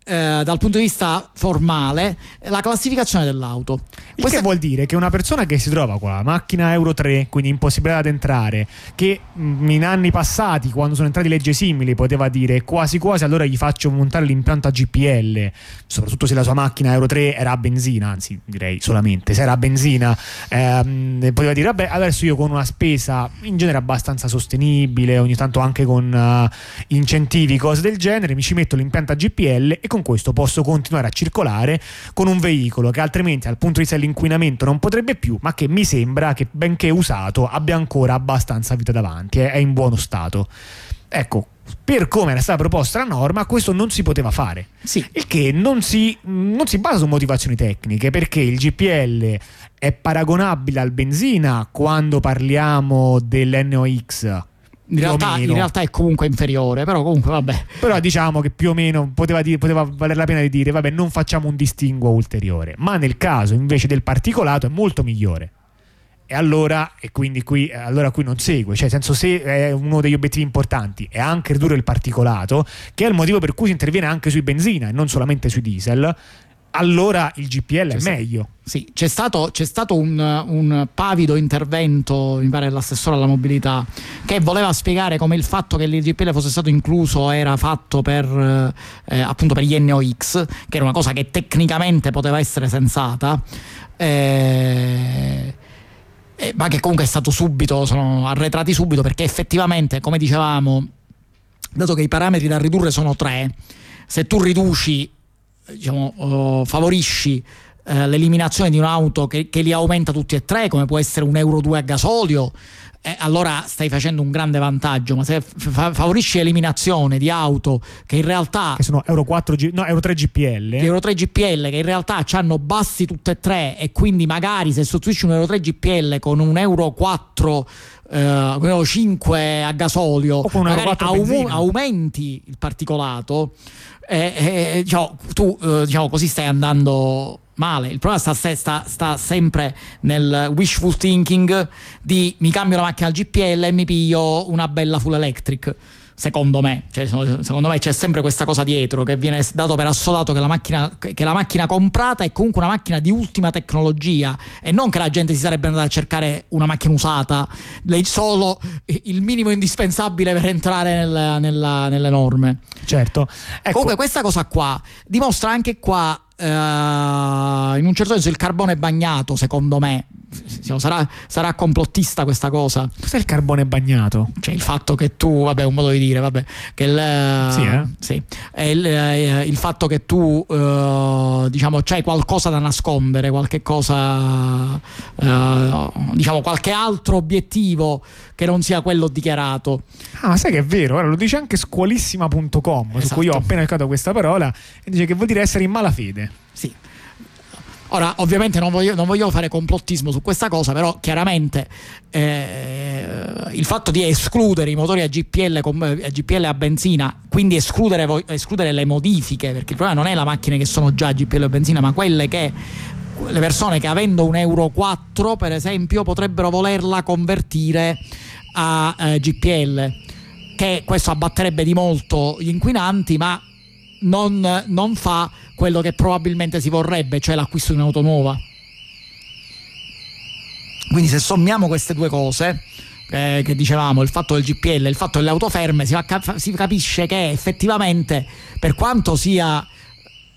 eh, dal punto di vista formale la classificazione dell'auto. Il Questa... che vuol dire che una persona che si trova con la macchina Euro 3, quindi impossibilità ad entrare, che in anni passati, quando sono entrati leggi simili, poteva dire quasi quasi allora gli faccio montare l'impianto a GPL, soprattutto se la sua macchina Euro 3 era a benzina, anzi direi solamente se era a benzina, ehm, poteva dire vabbè adesso io con una spesa in genere abbastanza sostenibile, ogni tanto anche con uh, incentivi, cose del genere, mi ci metto l'impianto a GPL e con questo posso continuare a circolare con un veicolo che altrimenti dal punto di vista dell'inquinamento non potrebbe più, ma che mi sembra che benché usato abbia ancora abbastanza vita davanti, è in buono stato. Ecco, per come era stata proposta la norma, questo non si poteva fare. Sì. Il che non si, non si basa su motivazioni tecniche, perché il GPL è paragonabile al benzina quando parliamo dell'NOx in realtà, in realtà, è comunque inferiore, però comunque vabbè. Però diciamo che più o meno poteva, dire, poteva valere la pena di dire, vabbè, non facciamo un distinguo ulteriore. Ma nel caso invece del particolato è molto migliore. E allora, e quindi qui, allora qui non segue, cioè senso se è uno degli obiettivi importanti è anche ridurre il particolato, che è il motivo per cui si interviene anche sui benzina e non solamente sui diesel, allora il GPL è meglio. Sì, c'è stato, c'è stato un, un, pavido intervento, mi pare dell'assessore alla mobilità, che voleva spiegare come il fatto che il GPL fosse stato incluso era fatto per, eh, appunto per gli NOx, che era una cosa che tecnicamente poteva essere sensata. Eh, eh, ma che comunque è stato subito, sono arretrati subito perché effettivamente, come dicevamo, dato che i parametri da ridurre sono tre, se tu riduci diciamo, uh, favorisci uh, l'eliminazione di un'auto che, che, li aumenta tutti e tre, come può essere un Euro 2 a gasolio, eh, allora stai facendo un grande vantaggio, ma se fa- favorisci l'eliminazione di auto che in realtà... Che sono Euro, 4 G- no, Euro 3 GPL. Euro 3 GPL che in realtà hanno bassi tutte e tre e quindi magari se sostituisci un Euro 3 GPL con un Euro 4 eh, 5 a gasolio, o con un Euro 4 aum- aumenti il particolato eh, eh, diciamo, tu eh, diciamo così stai andando male. Il problema sta, sta, sta, sempre nel wishful thinking di mi cambio la macchina al GPL e mi piglio una bella full electric. secondo me. Cioè, secondo me c'è sempre questa cosa dietro che viene dato per assodato che la, macchina, che la macchina comprata è comunque una macchina di ultima tecnologia e non che la gente si sarebbe andata a cercare una macchina usata, solo il minimo indispensabile per entrare nel, nella, nelle norme. Certo. Ecco. Comunque questa cosa qua dimostra anche qua Uh, in un certo senso il carbone bagnato, secondo me, sarà, sarà, complottista questa cosa. Cos'è il carbone bagnato? Cioè il fatto che tu, vabbè, un modo di dire, vabbè, che il, sì, eh? sì, il, eh, il, fatto che tu, uh, diciamo, c'hai qualcosa da nascondere, qualche cosa, uh, diciamo, qualche altro obiettivo che non sia quello dichiarato. Ah, ma sai che è vero, lo dice anche squalissima.com, esatto. su cui ho esatto. appena cercato questa parola, e dice che vuol dire essere in malafede. Sì. Ora, ovviamente non voglio, non voglio, fare complottismo su questa cosa, però chiaramente eh, il fatto di escludere i motori a GPL, a GPL a benzina, quindi escludere, escludere, le modifiche, perché il problema non è le macchine che sono già a GPL a benzina, ma quelle che le persone che avendo un Euro 4, per esempio, potrebbero volerla convertire a eh, GPL, che questo abbatterebbe di molto gli inquinanti, ma non, non fa quello che probabilmente si vorrebbe, cioè l'acquisto di un'auto nuova. Quindi se sommiamo queste due cose, eh, che dicevamo, il fatto del GPL e il fatto delle auto ferme, si, si, capisce che effettivamente, per quanto sia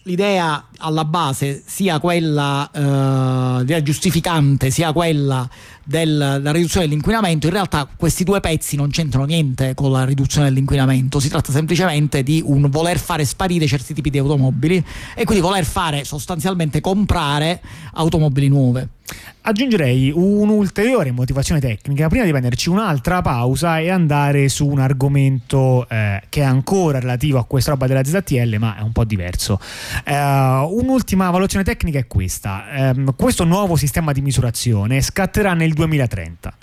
l'idea alla base sia quella eh, giustificante, sia quella della riduzione dell'inquinamento, in realtà questi due pezzi non c'entrano niente con la riduzione dell'inquinamento, si tratta semplicemente di un voler fare sparire certi tipi di automobili e quindi voler fare sostanzialmente comprare automobili nuove. Aggiungerei un'ulteriore motivazione tecnica prima di prenderci un'altra pausa e andare su un argomento eh, che è ancora relativo a questa roba della ZTL ma è un po' diverso. Uh, un'ultima valutazione tecnica è questa. Um, questo nuovo sistema di misurazione scatterà nel 2030.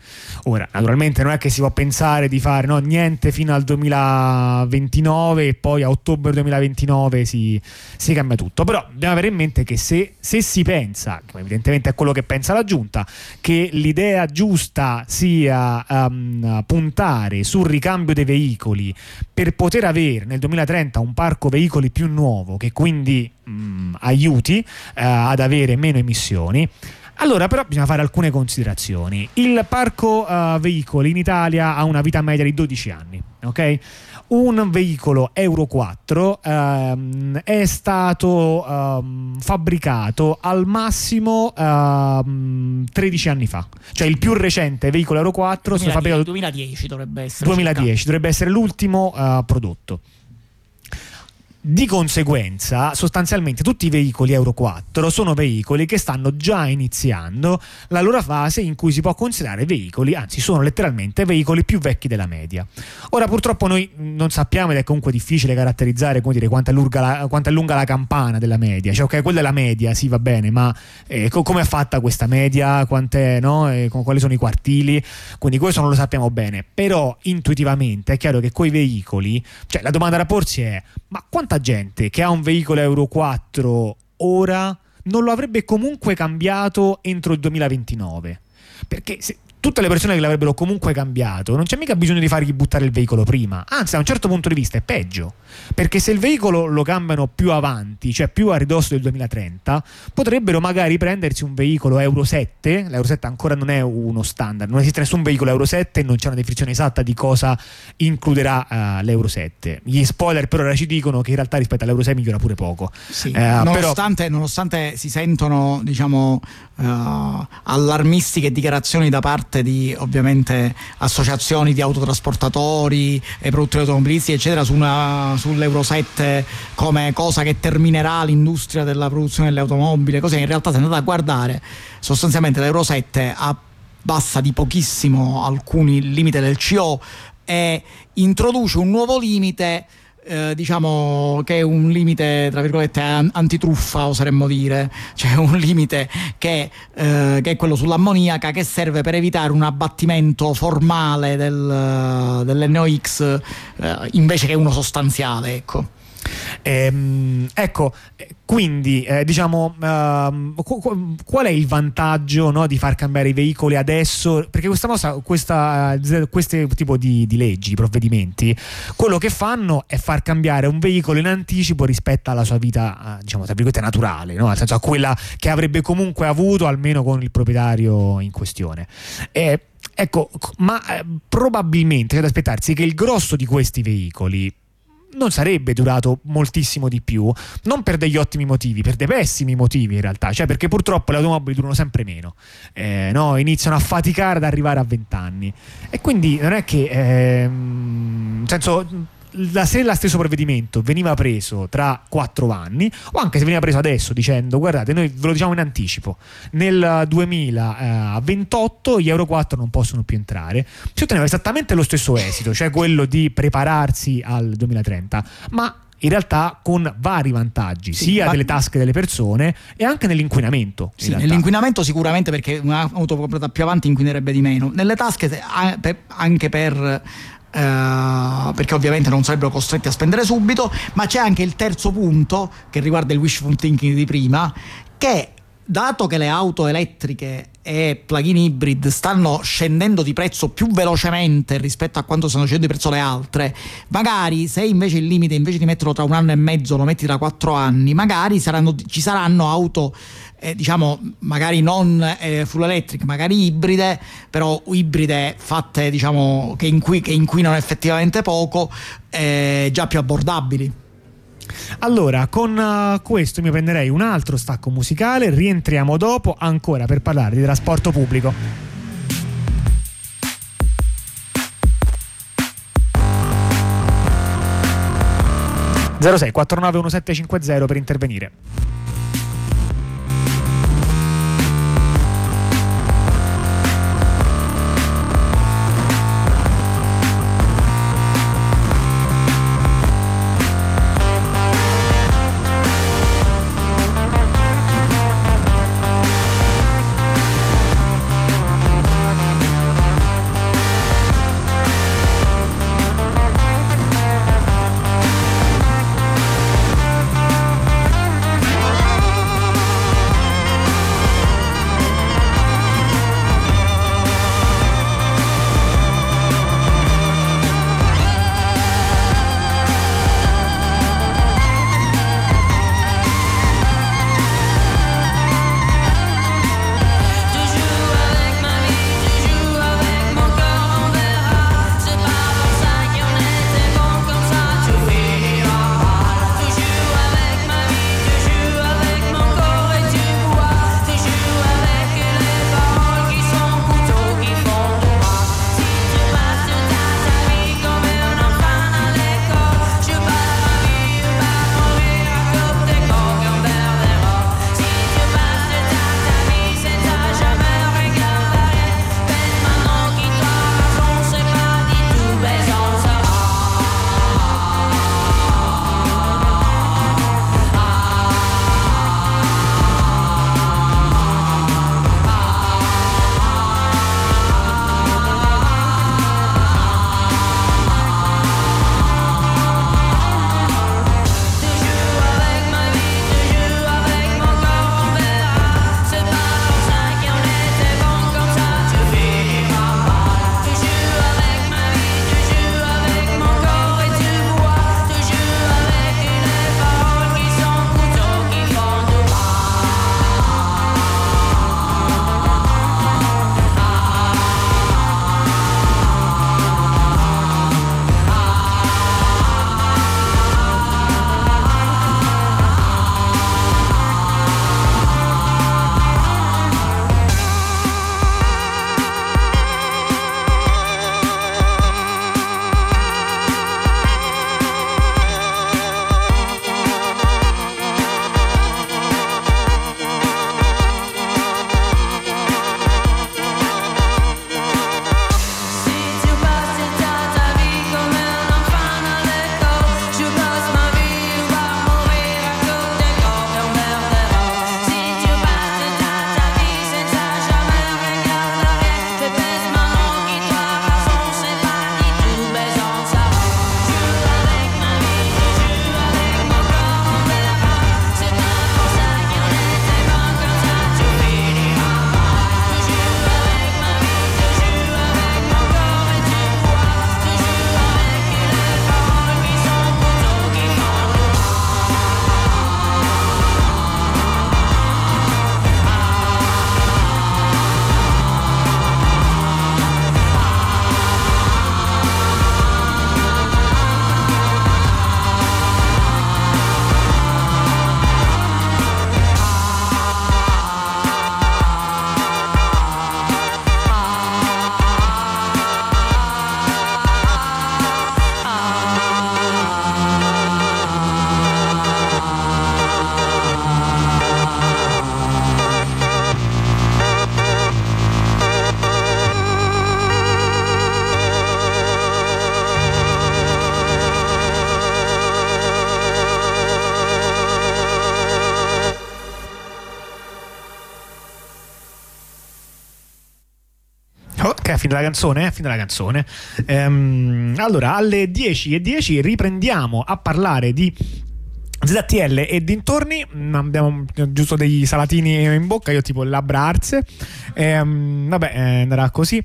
Ora, naturalmente non è che si può pensare di fare no, niente fino al 2029 e poi a ottobre 2029 si, si cambia tutto, però dobbiamo avere in mente che se, se si pensa, come evidentemente è quello che pensa la Giunta, che l'idea giusta sia um, puntare sul ricambio dei veicoli per poter avere nel 2030 un parco veicoli più nuovo che quindi um, aiuti uh, ad avere meno emissioni, allora, però, bisogna fare alcune considerazioni. Il parco uh, veicoli in Italia ha una vita media di 12 anni, ok? Un veicolo Euro 4 um, è stato um, fabbricato al massimo um, 13 anni fa. Cioè il più recente veicolo Euro 4 2010, fabbricato 2010 dovrebbe essere. 2010 circa. dovrebbe essere l'ultimo uh, prodotto. Di conseguenza, sostanzialmente tutti i veicoli Euro 4 sono veicoli che stanno già iniziando la loro fase in cui si può considerare veicoli, anzi sono letteralmente veicoli più vecchi della media. Ora purtroppo noi non sappiamo ed è comunque difficile caratterizzare come dire, quanto, è la, quanto, è lunga la campana della media, cioè ok quella è la media, sì va bene, ma eh, co- come è fatta questa media, quant'è, no? e quali sono i quartili, quindi questo non lo sappiamo bene, però intuitivamente è chiaro che quei veicoli, cioè la domanda da porsi è ma quanta quanta gente che ha un veicolo Euro 4 ora non lo avrebbe comunque cambiato entro il 2029? Perché se, tutte le persone che l'avrebbero comunque cambiato, non c'è mica bisogno di fargli buttare il veicolo prima. Anzi, da un certo punto di vista è peggio. Perché se il veicolo lo cambiano più avanti, cioè più a ridosso del 2030, potrebbero magari prendersi un veicolo Euro 7. L'Euro 7 ancora non è uno standard, non esiste nessun veicolo Euro 7 e non c'è una definizione esatta di cosa includerà uh, l'Euro 7. Gli spoiler per ora ci dicono che in realtà rispetto all'Euro 6 migliora pure poco. Sì, uh, nonostante, però... nonostante, si sentono, diciamo, uh, allarmistiche dichiarazioni da parte di ovviamente associazioni di autotrasportatori e produttori automobilisti, eccetera, su una sull'Euro 7 come cosa che terminerà l'industria della produzione delle automobili, così in realtà se andate a guardare. Sostanzialmente l'Euro 7 abbassa di pochissimo alcuni limiti del CO e introduce un nuovo limite eh, diciamo che è un limite tra virgolette antitruffa oseremmo dire. <laughs> Cioè un limite che, eh, che, è quello sull'ammoniaca che serve per evitare un abbattimento formale del, dell'NOx eh, invece che uno sostanziale ecco Ehm, ecco, quindi eh, diciamo uh, qual è il vantaggio no, di far cambiare i veicoli adesso? Perché questa cosa, questo tipo di, di, leggi, provvedimenti, quello che fanno è far cambiare un veicolo in anticipo rispetto alla sua vita, diciamo, tra virgolette, naturale, no? nel senso a quella che avrebbe comunque avuto almeno con il proprietario in questione. E, ecco, ma eh, probabilmente c'è da aspettarsi che il grosso di questi veicoli non sarebbe durato moltissimo di più, non per degli ottimi motivi, per dei pessimi motivi in realtà, cioè perché purtroppo le automobili durano sempre meno, eh, no? iniziano a faticare ad arrivare a 20 anni e quindi non è che, eh, nel senso, la, se lo stesso provvedimento veniva preso tra quattro anni o anche se veniva preso adesso dicendo guardate noi ve lo diciamo in anticipo nel 2028 gli Euro 4 non possono più entrare si otteneva esattamente lo stesso esito cioè quello di prepararsi al 2030 ma in realtà con vari vantaggi, sì, sia delle tasche delle persone e anche nell'inquinamento. Sì, nell'inquinamento sicuramente perché un'auto comprata più avanti inquinerebbe di meno. Nelle tasche anche per Uh, perché ovviamente non sarebbero costretti a spendere subito, ma c'è anche il terzo punto che riguarda il wishful thinking di prima, che dato che le auto elettriche e plug-in hybrid stanno scendendo di prezzo più velocemente rispetto a quanto stanno scendendo di prezzo le altre, magari se invece il limite invece di metterlo tra un anno e mezzo lo metti tra quattro anni, magari saranno, ci saranno auto eh, diciamo magari non eh, full electric, magari ibride, però ibride fatte diciamo che, inqui- che inquinano effettivamente poco, eh, già più abbordabili. Allora, con uh, questo mi prenderei un altro stacco musicale, rientriamo dopo ancora per parlare di trasporto pubblico. 06 491750 per intervenire. Della canzone? Fine della canzone. Ehm, allora, alle 10.10 10 riprendiamo a parlare di ZTL e dintorni mm, abbiamo giusto dei salatini in bocca io tipo labbra arse ehm, vabbè eh, andrà così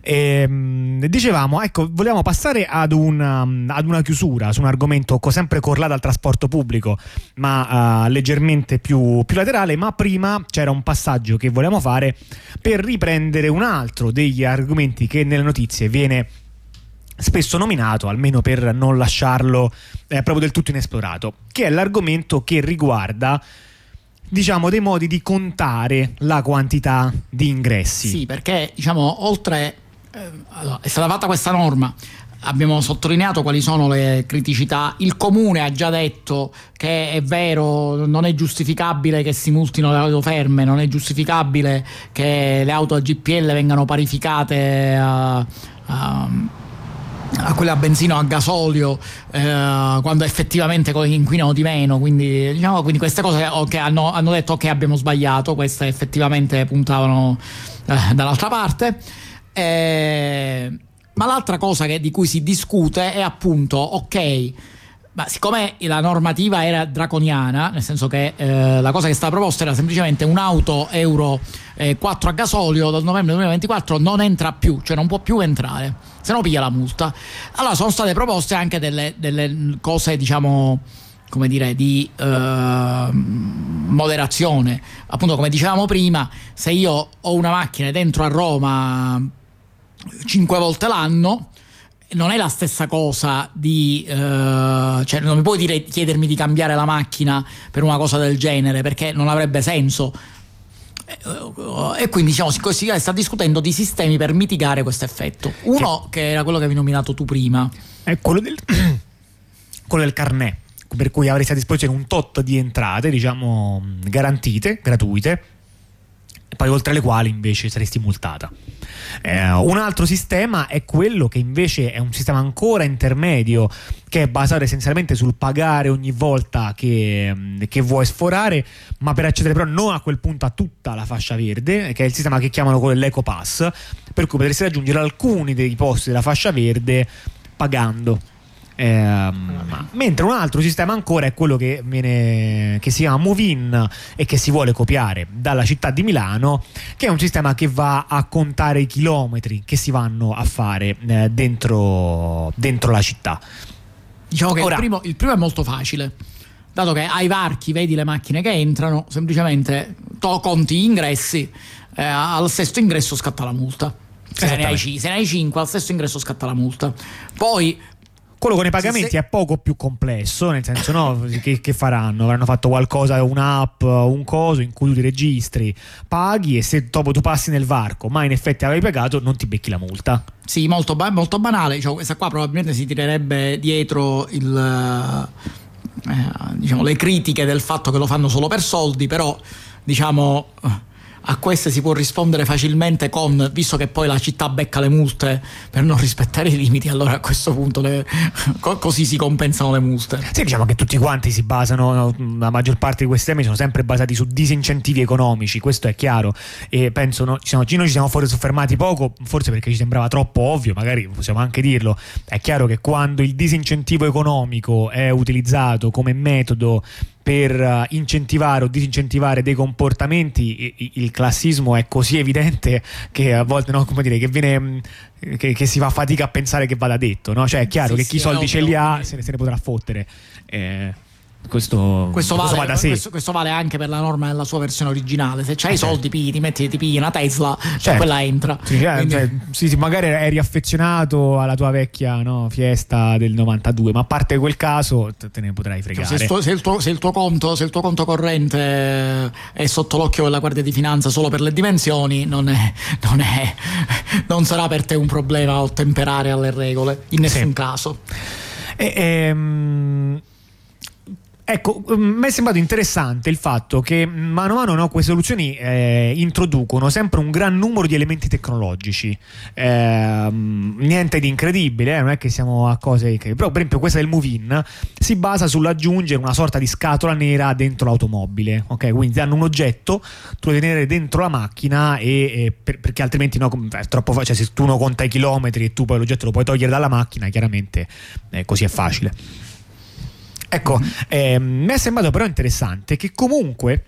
ehm, dicevamo ecco vogliamo passare ad una, ad una, chiusura su un argomento sempre correlato al trasporto pubblico ma uh, leggermente più, più laterale ma prima c'era un passaggio che volevamo fare per riprendere un altro degli argomenti che nelle notizie viene spesso nominato, almeno per non lasciarlo eh, proprio del tutto inesplorato, che è l'argomento che riguarda diciamo dei modi di contare la quantità di ingressi. Sì, perché diciamo oltre allora, è stata fatta questa norma. Abbiamo sottolineato quali sono le criticità. Il comune ha già detto che è vero, non è giustificabile che si multino le auto ferme, non è giustificabile che le auto a GPL vengano parificate a, a a quelle a benzina a gasolio eh, quando effettivamente inquinano di meno. Quindi, diciamo, quindi queste cose okay, hanno, hanno, detto che abbiamo sbagliato. Queste effettivamente puntavano eh, dall'altra parte eh, ma l'altra cosa che, di cui si discute è appunto ok ma siccome la normativa era draconiana, nel senso che eh, la cosa che stava proposta era semplicemente un'auto Euro eh, 4 a gasolio dal novembre 2024 non entra più, cioè non può più entrare, se no piglia la multa. Allora sono state proposte anche delle, delle cose, diciamo, come dire, di eh, moderazione. Appunto, come dicevamo prima, se io ho una macchina dentro a Roma 5 volte l'anno non è la stessa cosa di uh, cioè non mi puoi dire chiedermi di cambiare la macchina per una cosa del genere perché non avrebbe senso. E quindi diciamo si sta discutendo di sistemi per mitigare questo effetto. Uno che, che era quello che avevi nominato tu prima. È quello del, <coughs> quello del carnet per cui avresti a disposizione un tot di entrate diciamo garantite gratuite e poi oltre le quali invece saresti multata eh, un altro sistema è quello che invece è un sistema ancora intermedio, che è basato essenzialmente sul pagare ogni volta che, mm, che vuoi sforare, ma per accedere però non a quel punto a tutta la fascia verde, che è il sistema che chiamano dell'Eco Pass, per cui potresti raggiungere alcuni dei posti della fascia verde pagando. Eh, mentre un altro sistema ancora è quello che, viene, che si chiama Movin e che si vuole copiare dalla città di Milano, che è un sistema che va a contare i chilometri che si vanno a fare eh, dentro, dentro, la città. Diciamo che Ora, il, primo, il primo è molto facile dato che ai varchi vedi le macchine che entrano, semplicemente to conti gli ingressi, eh, al sesto ingresso scatta la multa. Se ne, hai, se ne hai 5 al sesto ingresso scatta la multa. Poi quello con i pagamenti se... è poco più complesso, nel senso, no, <laughs> che, che, faranno? Avranno fatto qualcosa, un'app, un coso in cui tu ti registri, paghi e se dopo tu passi nel varco, ma in effetti avevi pagato, non ti becchi la multa. Sì, molto, molto banale. Cioè, questa qua probabilmente si tirerebbe dietro il, eh, diciamo, le critiche del fatto che lo fanno solo per soldi, però diciamo a queste si può rispondere facilmente con, visto che poi la città becca le multe per non rispettare i limiti, allora a questo punto le, co- così si compensano le multe. Sì, diciamo che tutti quanti si basano, la maggior parte di questi temi sono sempre basati su disincentivi economici, questo è chiaro e penso, no, ci noi ci siamo fuori soffermati poco, forse perché ci sembrava troppo ovvio, magari possiamo anche dirlo, è chiaro che quando il disincentivo economico è utilizzato come metodo per eh, incentivare o disincentivare dei comportamenti, il classismo è così evidente che a volte no, come dire, che, viene, mm, che, che si fa fatica a pensare che vada detto. No? Cioè è chiaro sì, che chi sì, soldi ce li ha se ne, se ne potrà fottere. Eh, questo, questo, vale, questo, questo, questo, vale, anche per la norma nella sua versione originale. Se c'hai i soldi, pigli, ti metti, ti pigli una Tesla, cioè certo. quella entra. Sì, eh, Quindi... cioè, sì, magari eri affezionato alla tua vecchia no, fiesta del 92, ma a parte quel caso te ne potrai fregare. Cioè, se, sto, se, il tuo, se, il tuo, conto, se il tuo conto corrente è sotto l'occhio della Guardia di Finanza solo per le dimensioni, non, è, non, è, non sarà per te un problema ottemperare alle regole, in nessun sì. caso. E, ehm, Ecco, mm, mi è sembrato interessante il fatto che mano a mano no, queste soluzioni eh, introducono sempre un gran numero di elementi tecnologici. Eh, niente di incredibile, eh, non è che siamo a cose che... Però, per esempio, questa del Move-In si basa sull'aggiungere una sorta di scatola nera dentro l'automobile. Ok, quindi danno un oggetto, tu lo tenere dentro la macchina e, e per, perché altrimenti no, è troppo facile. Cioè, se tu non conta i chilometri e tu poi l'oggetto lo puoi togliere dalla macchina, chiaramente eh, così è facile. Ecco, eh, mi è sembrato però interessante che comunque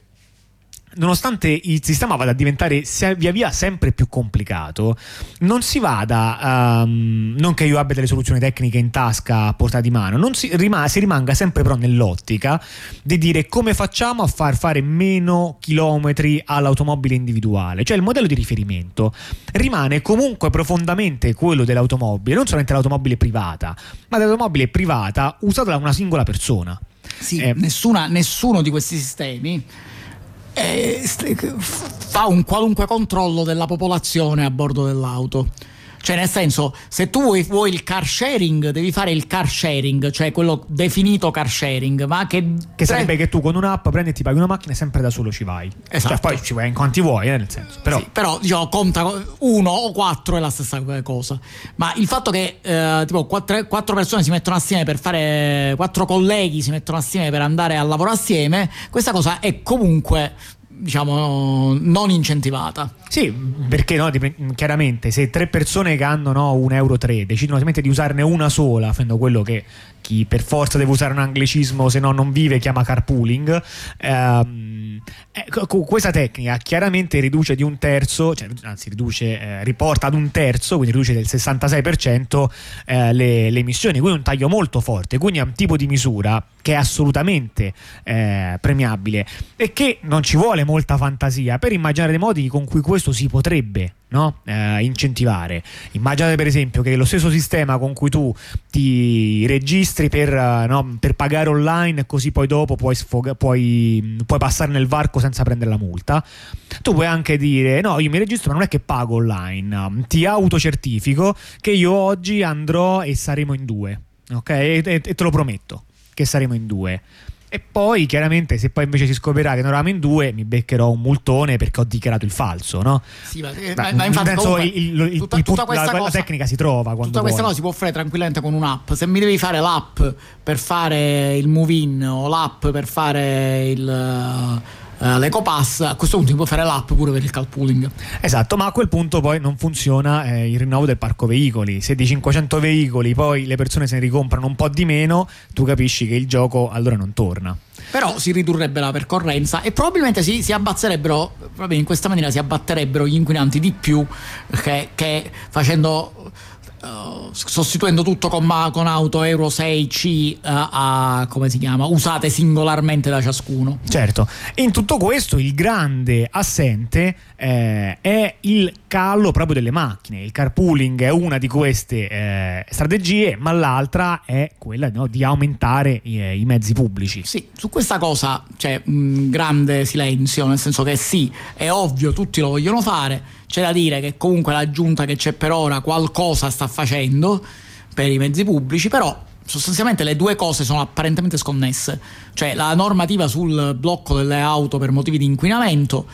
nonostante il sistema vada a diventare via via sempre più complicato, non si vada, um, non che io abbia delle soluzioni tecniche in tasca a portata di mano, non si, rim- si, rimanga sempre però nell'ottica di dire come facciamo a far fare meno chilometri all'automobile individuale, cioè il modello di riferimento rimane comunque profondamente quello dell'automobile, non solamente l'automobile privata, ma dell'automobile privata usata da una singola persona. Sì, eh, nessuna, nessuno di questi sistemi eh, fa un qualunque controllo della popolazione a bordo dell'auto. Cioè, nel senso, se tu vuoi, vuoi, il car sharing, devi fare il car sharing, cioè quello definito car sharing. Ma che, che sarebbe che tu con un'app prendi e ti paghi una macchina e sempre da solo ci vai. Esatto. Cioè, poi ci vai in quanti vuoi, eh, nel senso. Però, sì, però diciamo, conta uno o quattro è la stessa cosa. Ma il fatto che eh, tipo quattro, quattro, persone si mettono assieme per fare. quattro colleghi si mettono assieme per andare a lavorare assieme, questa cosa è comunque diciamo non incentivata. Sì, perché no, chiaramente se tre persone che hanno no, un euro 3 decidono di usarne una sola, facendo quello che chi per forza deve usare un anglicismo se no non vive chiama carpooling, ehm, ecco, questa tecnica chiaramente riduce di un terzo, cioè, anzi riduce, eh, riporta ad un terzo, quindi riduce del 66% eh, le, le, emissioni, quindi un taglio molto forte, quindi è un tipo di misura che è assolutamente eh, premiabile e che non ci vuole molta fantasia per immaginare dei modi con cui questo si potrebbe no? eh, incentivare. Immaginate per esempio che lo stesso sistema con cui tu ti registri per, uh, no, per pagare online così poi dopo puoi, sfoga- puoi, puoi, passare nel varco senza prendere la multa, tu puoi anche dire no, io mi registro ma non è che pago online, ti autocertifico che io oggi andrò e saremo in due, ok? e, e te lo prometto che saremo in due. E poi, chiaramente, se poi invece si scoprirà che non eravamo in due, mi beccherò un multone perché ho dichiarato il falso, no? Sì, ma, eh, ma, ma infatti, comunque, il, il, tutta, il, tutta la, cosa, la, tecnica si trova. Tutta questa cosa si può fare tranquillamente con un'app. Se mi devi fare l'app per fare il move-in o l'app per fare il uh, l'EcoPass, a questo punto si può fare l'app pure per il carpooling. Esatto, ma a quel punto poi non funziona eh, il rinnovo del parco veicoli. Se di 500 veicoli poi le persone se ne ricomprano un po' di meno, tu capisci che il gioco allora non torna. Però si ridurrebbe la percorrenza e probabilmente si, si abbazzerebbero, proprio in questa maniera si abbatterebbero gli inquinanti di più che, che facendo Uh, sostituendo tutto con, con, auto Euro 6C uh, a, come si chiama, usate singolarmente da ciascuno. Certo, in tutto questo il grande assente eh, è il calo proprio delle macchine. Il carpooling è una di queste eh, strategie, ma l'altra è quella no, di aumentare i, eh, i, mezzi pubblici. Sì, su questa cosa c'è un grande silenzio, nel senso che sì, è ovvio, tutti lo vogliono fare c'è da dire che comunque la giunta che c'è per ora qualcosa sta facendo per i mezzi pubblici, però sostanzialmente le due cose sono apparentemente sconnesse. Cioè la normativa sul blocco delle auto per motivi di inquinamento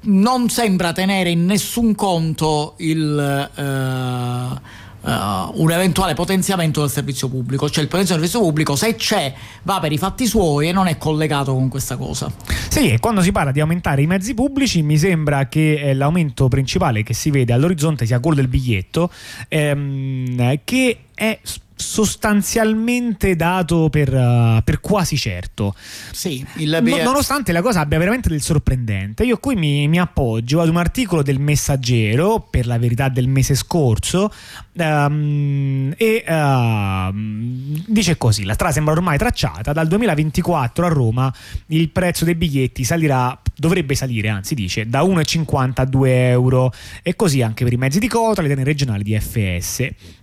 non sembra tenere in nessun conto il... Eh, Uh, un eventuale potenziamento del servizio pubblico, cioè il potenziamento del servizio pubblico se c'è va per i fatti suoi e non è collegato con questa cosa. Sì, e quando si parla di aumentare i mezzi pubblici mi sembra che eh, l'aumento principale che si vede all'orizzonte sia quello del biglietto, ehm, che è sostanzialmente dato per, uh, per quasi certo. Sì, il... no, nonostante la cosa abbia veramente del sorprendente. Io qui mi, mi, appoggio ad un articolo del Messaggero, per la verità del mese scorso, um, e uh, dice così: la strada sembra ormai tracciata. Dal 2024 a Roma il prezzo dei biglietti salirà, dovrebbe salire, anzi dice, da 1,50 a 2 euro, e così anche per i mezzi di cota, le treni regionali di FS.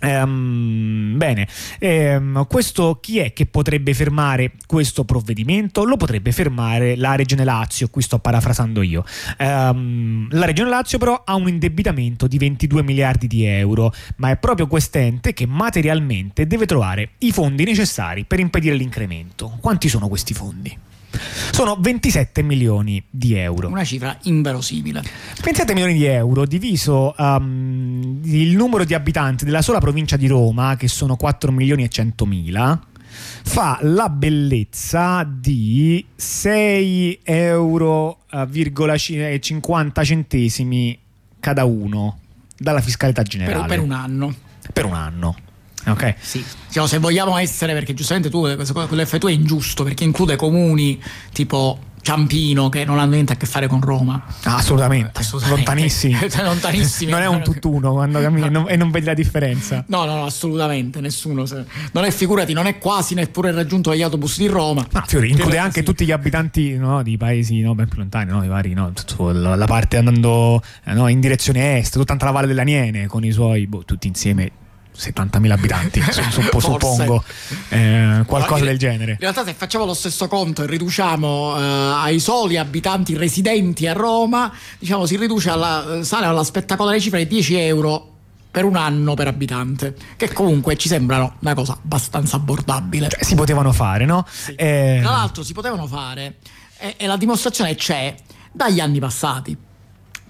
Ehm, bene, ehm, questo chi è che potrebbe fermare questo provvedimento? Lo potrebbe fermare la Regione Lazio, qui sto parafrasando io. Ehm, la Regione Lazio però ha un indebitamento di 22 miliardi di euro, ma è proprio quest'ente che materialmente deve trovare i fondi necessari per impedire l'incremento. Quanti sono questi fondi? Sono 27 milioni di euro. Una cifra inverosimile. 27 milioni di euro diviso um, il numero di abitanti della sola provincia di Roma, che sono 4 milioni e 100 mila, fa la bellezza di 6 euro, 50 centesimi cada uno dalla fiscalità generale. Per, per un anno. Per un anno. Ok. Sì. Diciamo, se vogliamo essere, perché giustamente tu quello che tu è ingiusto, perché include comuni tipo Ciampino che non hanno niente a che fare con Roma. Ah, assolutamente. assolutamente. Lontanissimi. <laughs> Lontanissimi. non è un tutt'uno quando cammini no. e non vedi la differenza. No, no, no, assolutamente. Nessuno. Non è, figurati, non è quasi neppure raggiunto dagli autobus di Roma. No, Fiori, include anche sì. tutti gli abitanti no, di paesi no, ben più lontani, no, i vari, no, la, parte andando no, in direzione est, tutta la Valle dell'Aniene con i suoi, boh, tutti insieme 70.000 abitanti, <laughs> suppongo, eh, qualcosa del genere. In realtà se facciamo lo stesso conto e riduciamo eh, ai soli abitanti residenti a Roma, diciamo si riduce alla, sale alla spettacolare cifra di 10 euro per un anno per abitante, che comunque ci sembrano una cosa abbastanza abbordabile. Cioè, si potevano fare, no? Sì. Eh... Tra l'altro si potevano fare e, e la dimostrazione c'è dagli anni passati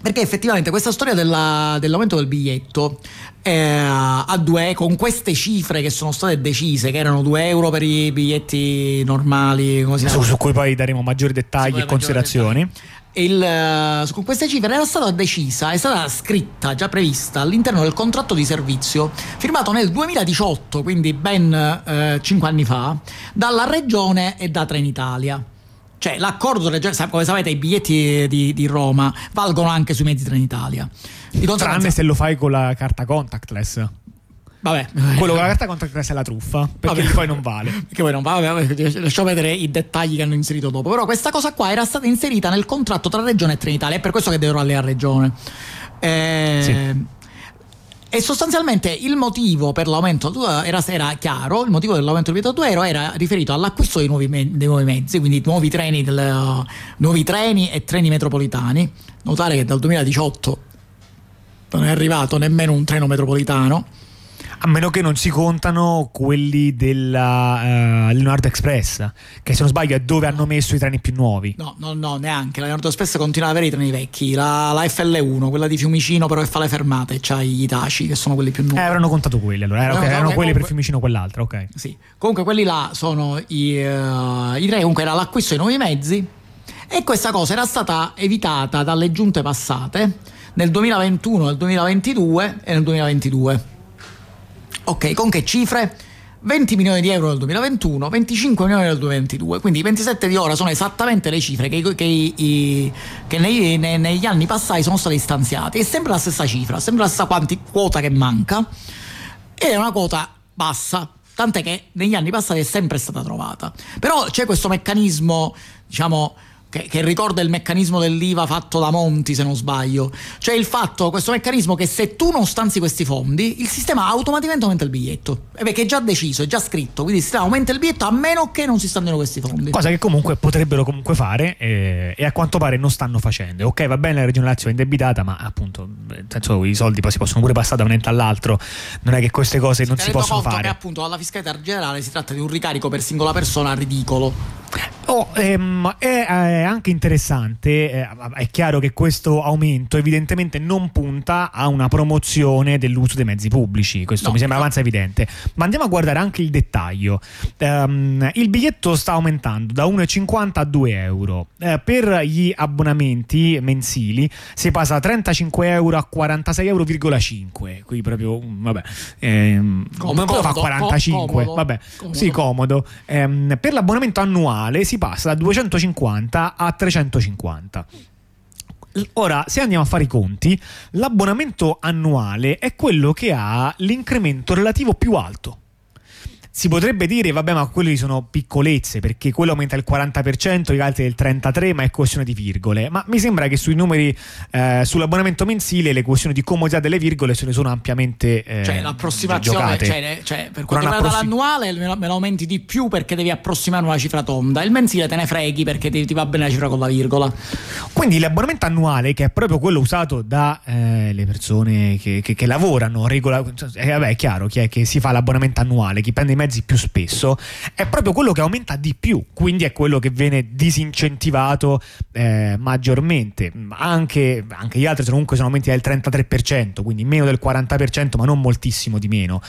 perché effettivamente questa storia della, dell'aumento del biglietto eh, a 2 con queste cifre che sono state decise, che erano 2 euro per i biglietti normali, su, su, cui poi daremo maggiori dettagli e considerazioni. Il, uh, con queste cifre era stata decisa, è stata scritta, già prevista all'interno del contratto di servizio firmato nel 2018, quindi ben uh, 5 anni fa, dalla Regione e da Trenitalia. Cioè, l'accordo come sapete, i biglietti di, di, Roma valgono anche sui mezzi Trenitalia. Di Tranne se lo fai con la carta contactless. Vabbè, quello con la carta contactless è la truffa perché vabbè. poi non vale. <laughs> Perché poi non vale, vabbè, lasciamo vedere i dettagli che hanno inserito dopo. Però questa cosa qua era stata inserita nel contratto tra Regione e Trenitalia, è per questo che devo alle a Regione. Eh, sì. E sostanzialmente il motivo per l'aumento era, era chiaro, il motivo dell'aumento del biglietto 2 euro era riferito all'acquisto dei nuovi, dei nuovi mezzi, quindi nuovi treni, del, nuovi treni e treni metropolitani. Notare che dal 2018 non è arrivato nemmeno un treno metropolitano a meno che non si contano quelli della uh, Leonardo Express, che se non sbaglio è dove hanno messo i treni più nuovi. No, no, no, neanche. La Leonardo Express continua ad avere i treni vecchi. La, la, FL1, quella di Fiumicino, però che fa le fermate, c'ha gli Itaci, che sono quelli più nuovi. Eh, avranno contato quelli allora. Era, okay, erano quelli comunque, per Fiumicino, quell'altro, ok. Sì. Comunque quelli là sono i, uh, i treni, comunque era l'acquisto dei nuovi mezzi. E questa cosa era stata evitata dalle giunte passate nel 2021, nel 2022 e nel 2022. Ok, con che cifre? 20 milioni di euro nel 2021, 25 milioni nel 2022, quindi i 27 di ora sono esattamente le cifre che, che, che, che nei, nei, negli anni passati sono state stanziate. È sempre la stessa cifra, sempre la stessa quanti, quota che manca, ed è una quota bassa, tant'è che negli anni passati è sempre stata trovata. Però c'è questo meccanismo, diciamo, che, che, ricorda il meccanismo dell'IVA fatto da Monti, se non sbaglio. Cioè il fatto, questo meccanismo che se tu non stanzi questi fondi, il sistema automaticamente aumenta il biglietto. E perché è già deciso, è già scritto, quindi il sistema aumenta il biglietto a meno che non si stanziano questi fondi. Cosa che comunque potrebbero comunque fare eh, e a quanto pare non stanno facendo. Ok, va bene la Regione Lazio è indebitata, ma appunto, nel senso, i soldi poi si possono pure passare da un ente all'altro. Non è che queste cose si non si possono fare. Che appunto alla fiscalità generale si tratta di un ricarico per singola persona ridicolo. Oh, ehm, è, è, anche interessante, eh, è chiaro che questo aumento evidentemente non punta a una promozione dell'uso dei mezzi pubblici, questo no, mi sembra no. avanza evidente, ma andiamo a guardare anche il dettaglio. Um, il biglietto sta aumentando da 1,50 a 2 euro, eh, per gli abbonamenti mensili si passa da 35 euro a 46,5 euro, qui proprio, mm, vabbè, ehm, comodo, fa 45, comodo, vabbè, comodo. sì comodo, ehm, per l'abbonamento annuale si passa da 250 a 350. Ora, se andiamo a fare i conti, l'abbonamento annuale è quello che ha l'incremento relativo più alto. Si potrebbe dire, vabbè, ma quelli sono piccolezze perché quello aumenta il 40%, gli altri del 33%, ma è questione di virgole. Ma mi sembra che sui numeri, eh, sull'abbonamento mensile, le questioni di comodità delle virgole se ne sono ampiamente. Eh, cioè, l'approssimazione, cioè, cioè, per quanto riguarda approssim- l'annuale, me lo aumenti di più perché devi approssimare una cifra tonda. Il mensile te ne freghi perché ti, ti va bene la cifra con la virgola. Quindi l'abbonamento annuale, che è proprio quello usato dalle eh, persone che, che, che lavorano, regola, eh, vabbè, è chiaro chi è che si fa l'abbonamento annuale, chi prende mezzi più spesso, è proprio quello che aumenta di più, quindi è quello che viene disincentivato eh, maggiormente. Anche, anche, gli altri sono comunque sono aumenti del 33%, quindi meno del 40%, ma non moltissimo di meno.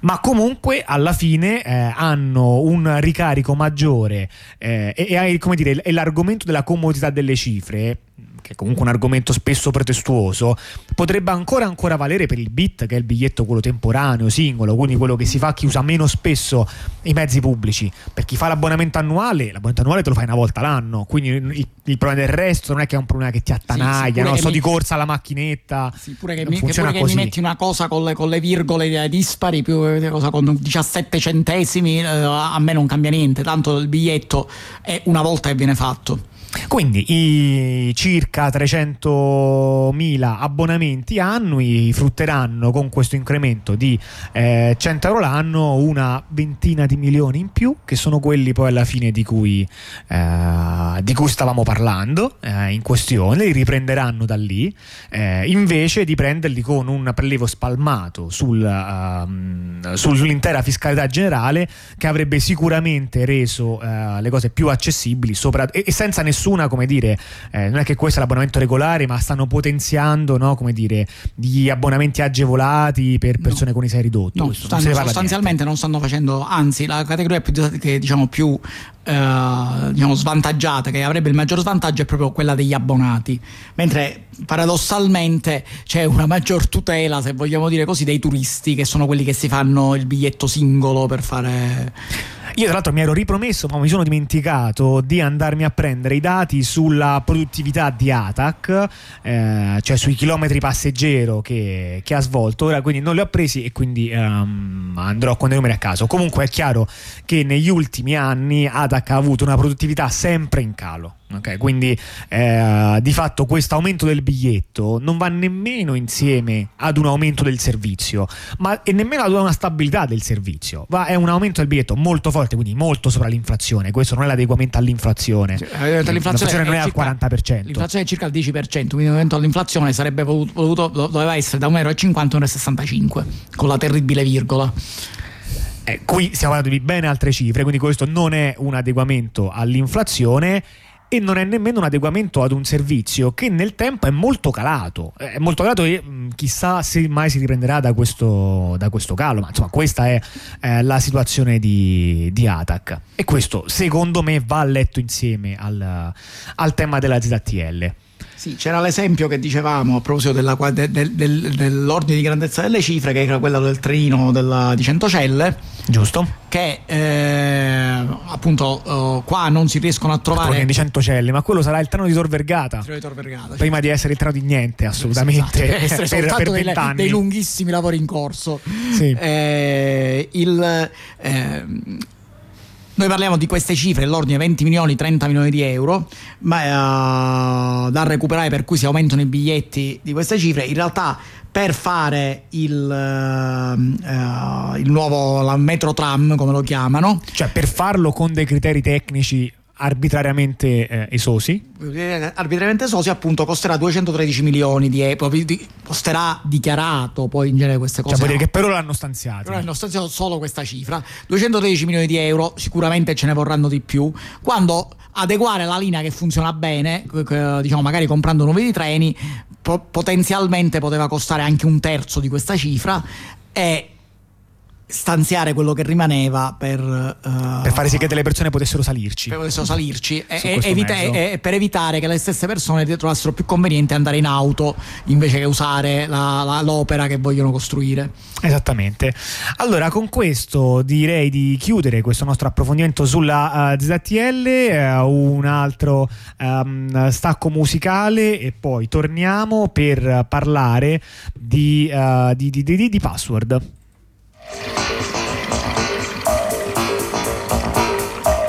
Ma comunque alla fine eh, hanno un ricarico maggiore eh, e, e, come dire, l'argomento della comodità delle cifre che è comunque un argomento spesso pretestuoso, potrebbe ancora ancora valere per il bit, che è il biglietto quello temporaneo, singolo, quindi quello che si fa chi usa meno spesso i mezzi pubblici. Per chi fa l'abbonamento annuale, l'abbonamento annuale te lo fai una volta l'anno, quindi il, il problema del resto non è che è un problema che ti attanaglia, sì, sì, no? sto mi... di corsa alla macchinetta. Sì, pure che, mi, che, pure che mi metti una cosa con le, con le virgole dispari, più una cosa con 17 centesimi, eh, a me non cambia niente, tanto il biglietto è una volta che viene fatto. Quindi i circa 300.000 abbonamenti annui frutteranno con questo incremento di eh, 100 euro l'anno una ventina di milioni in più, che sono quelli poi alla fine di cui, eh, di cui stavamo parlando eh, in questione, li riprenderanno da lì, eh, invece di prenderli con un prelievo spalmato sul, uh, sull'intera fiscalità generale che avrebbe sicuramente reso uh, le cose più accessibili sopra, e, e senza nessun nessuna, come dire, eh, non è che questo è l'abbonamento regolare, ma stanno potenziando, no, come dire, gli abbonamenti agevolati per persone no. con i sei ridotti. No, stanno, non sostanzialmente non stanno facendo, anzi, la categoria più, che, diciamo, più eh, diciamo, svantaggiata, che avrebbe il maggior svantaggio, è proprio quella degli abbonati, mentre paradossalmente c'è una maggior tutela, se vogliamo dire così, dei turisti, che sono quelli che si fanno il biglietto singolo per fare io tra l'altro mi ero ripromesso, ma mi sono dimenticato di andarmi a prendere i dati sulla produttività di ATAC, eh, cioè sui chilometri passeggero che, che, ha svolto. Ora quindi non li ho presi e quindi um, andrò con dei numeri a caso. Comunque è chiaro che negli ultimi anni ATAC ha avuto una produttività sempre in calo. Okay, quindi eh, di fatto questo aumento del biglietto non va nemmeno insieme ad un aumento del servizio, ma e nemmeno ad una stabilità del servizio. Va, è un aumento del biglietto molto forte, quindi molto sopra l'inflazione. Questo non è l'adeguamento all'inflazione. Cioè, l'inflazione, l'inflazione non è, al 40%. L'inflazione è circa il 10%, quindi l'aumento dell'inflazione sarebbe voluto, doveva essere da 1,50 euro a 1,65 con la terribile virgola. Eh, qui stiamo parlando di bene altre cifre, quindi questo non è un adeguamento all'inflazione e non è nemmeno un adeguamento ad un servizio che nel tempo è molto calato. È molto calato e mm, chissà se mai si riprenderà da questo, da questo calo, ma insomma questa è eh, la situazione di, di, Atac. E questo secondo me va letto insieme al, al tema della ZTL. Sì, c'era l'esempio che dicevamo a proposito della, del, del, dell'ordine di grandezza delle cifre, che era quello del treno della, di Centocelle. Giusto. Che eh, appunto uh, qua non si riescono a trovare. Che di Centocelle, ma quello sarà il treno di Tor Vergata. Di Tor Vergata prima di essere il treno di niente, assolutamente. Esatto, <laughs> per, per dei, dei, lunghissimi lavori in corso. Sì. Eh, il. Noi parliamo di queste cifre, l'ordine 20 milioni, 30 milioni di euro, ma uh, da recuperare per cui si aumentano i biglietti di queste cifre. In realtà per fare il, uh, il nuovo metro tram, come lo chiamano. Cioè per farlo con dei criteri tecnici arbitrariamente eh, esosi. Arbitrariamente esosi, appunto, costerà 213 milioni di euro. Costerà dichiarato poi in genere queste cose. Cioè, vuol dire che per ora l'hanno stanziato. Però hanno stanziato solo questa cifra. 213 milioni di euro, sicuramente ce ne vorranno di più. Quando adeguare la linea che funziona bene, diciamo magari comprando nuovi treni, potenzialmente poteva costare anche un terzo di questa cifra. E stanziare quello che rimaneva per, uh, per fare sì che delle persone potessero salirci. Per potessero salirci e, evita- e, per evitare che le stesse persone trovassero più conveniente andare in auto invece che usare la, la, l'opera che vogliono costruire. Esattamente. Allora, con questo direi di chiudere questo nostro approfondimento sulla uh, ZTL, uh, un altro um, stacco musicale e poi torniamo per parlare di, di, di, di password. Thank you.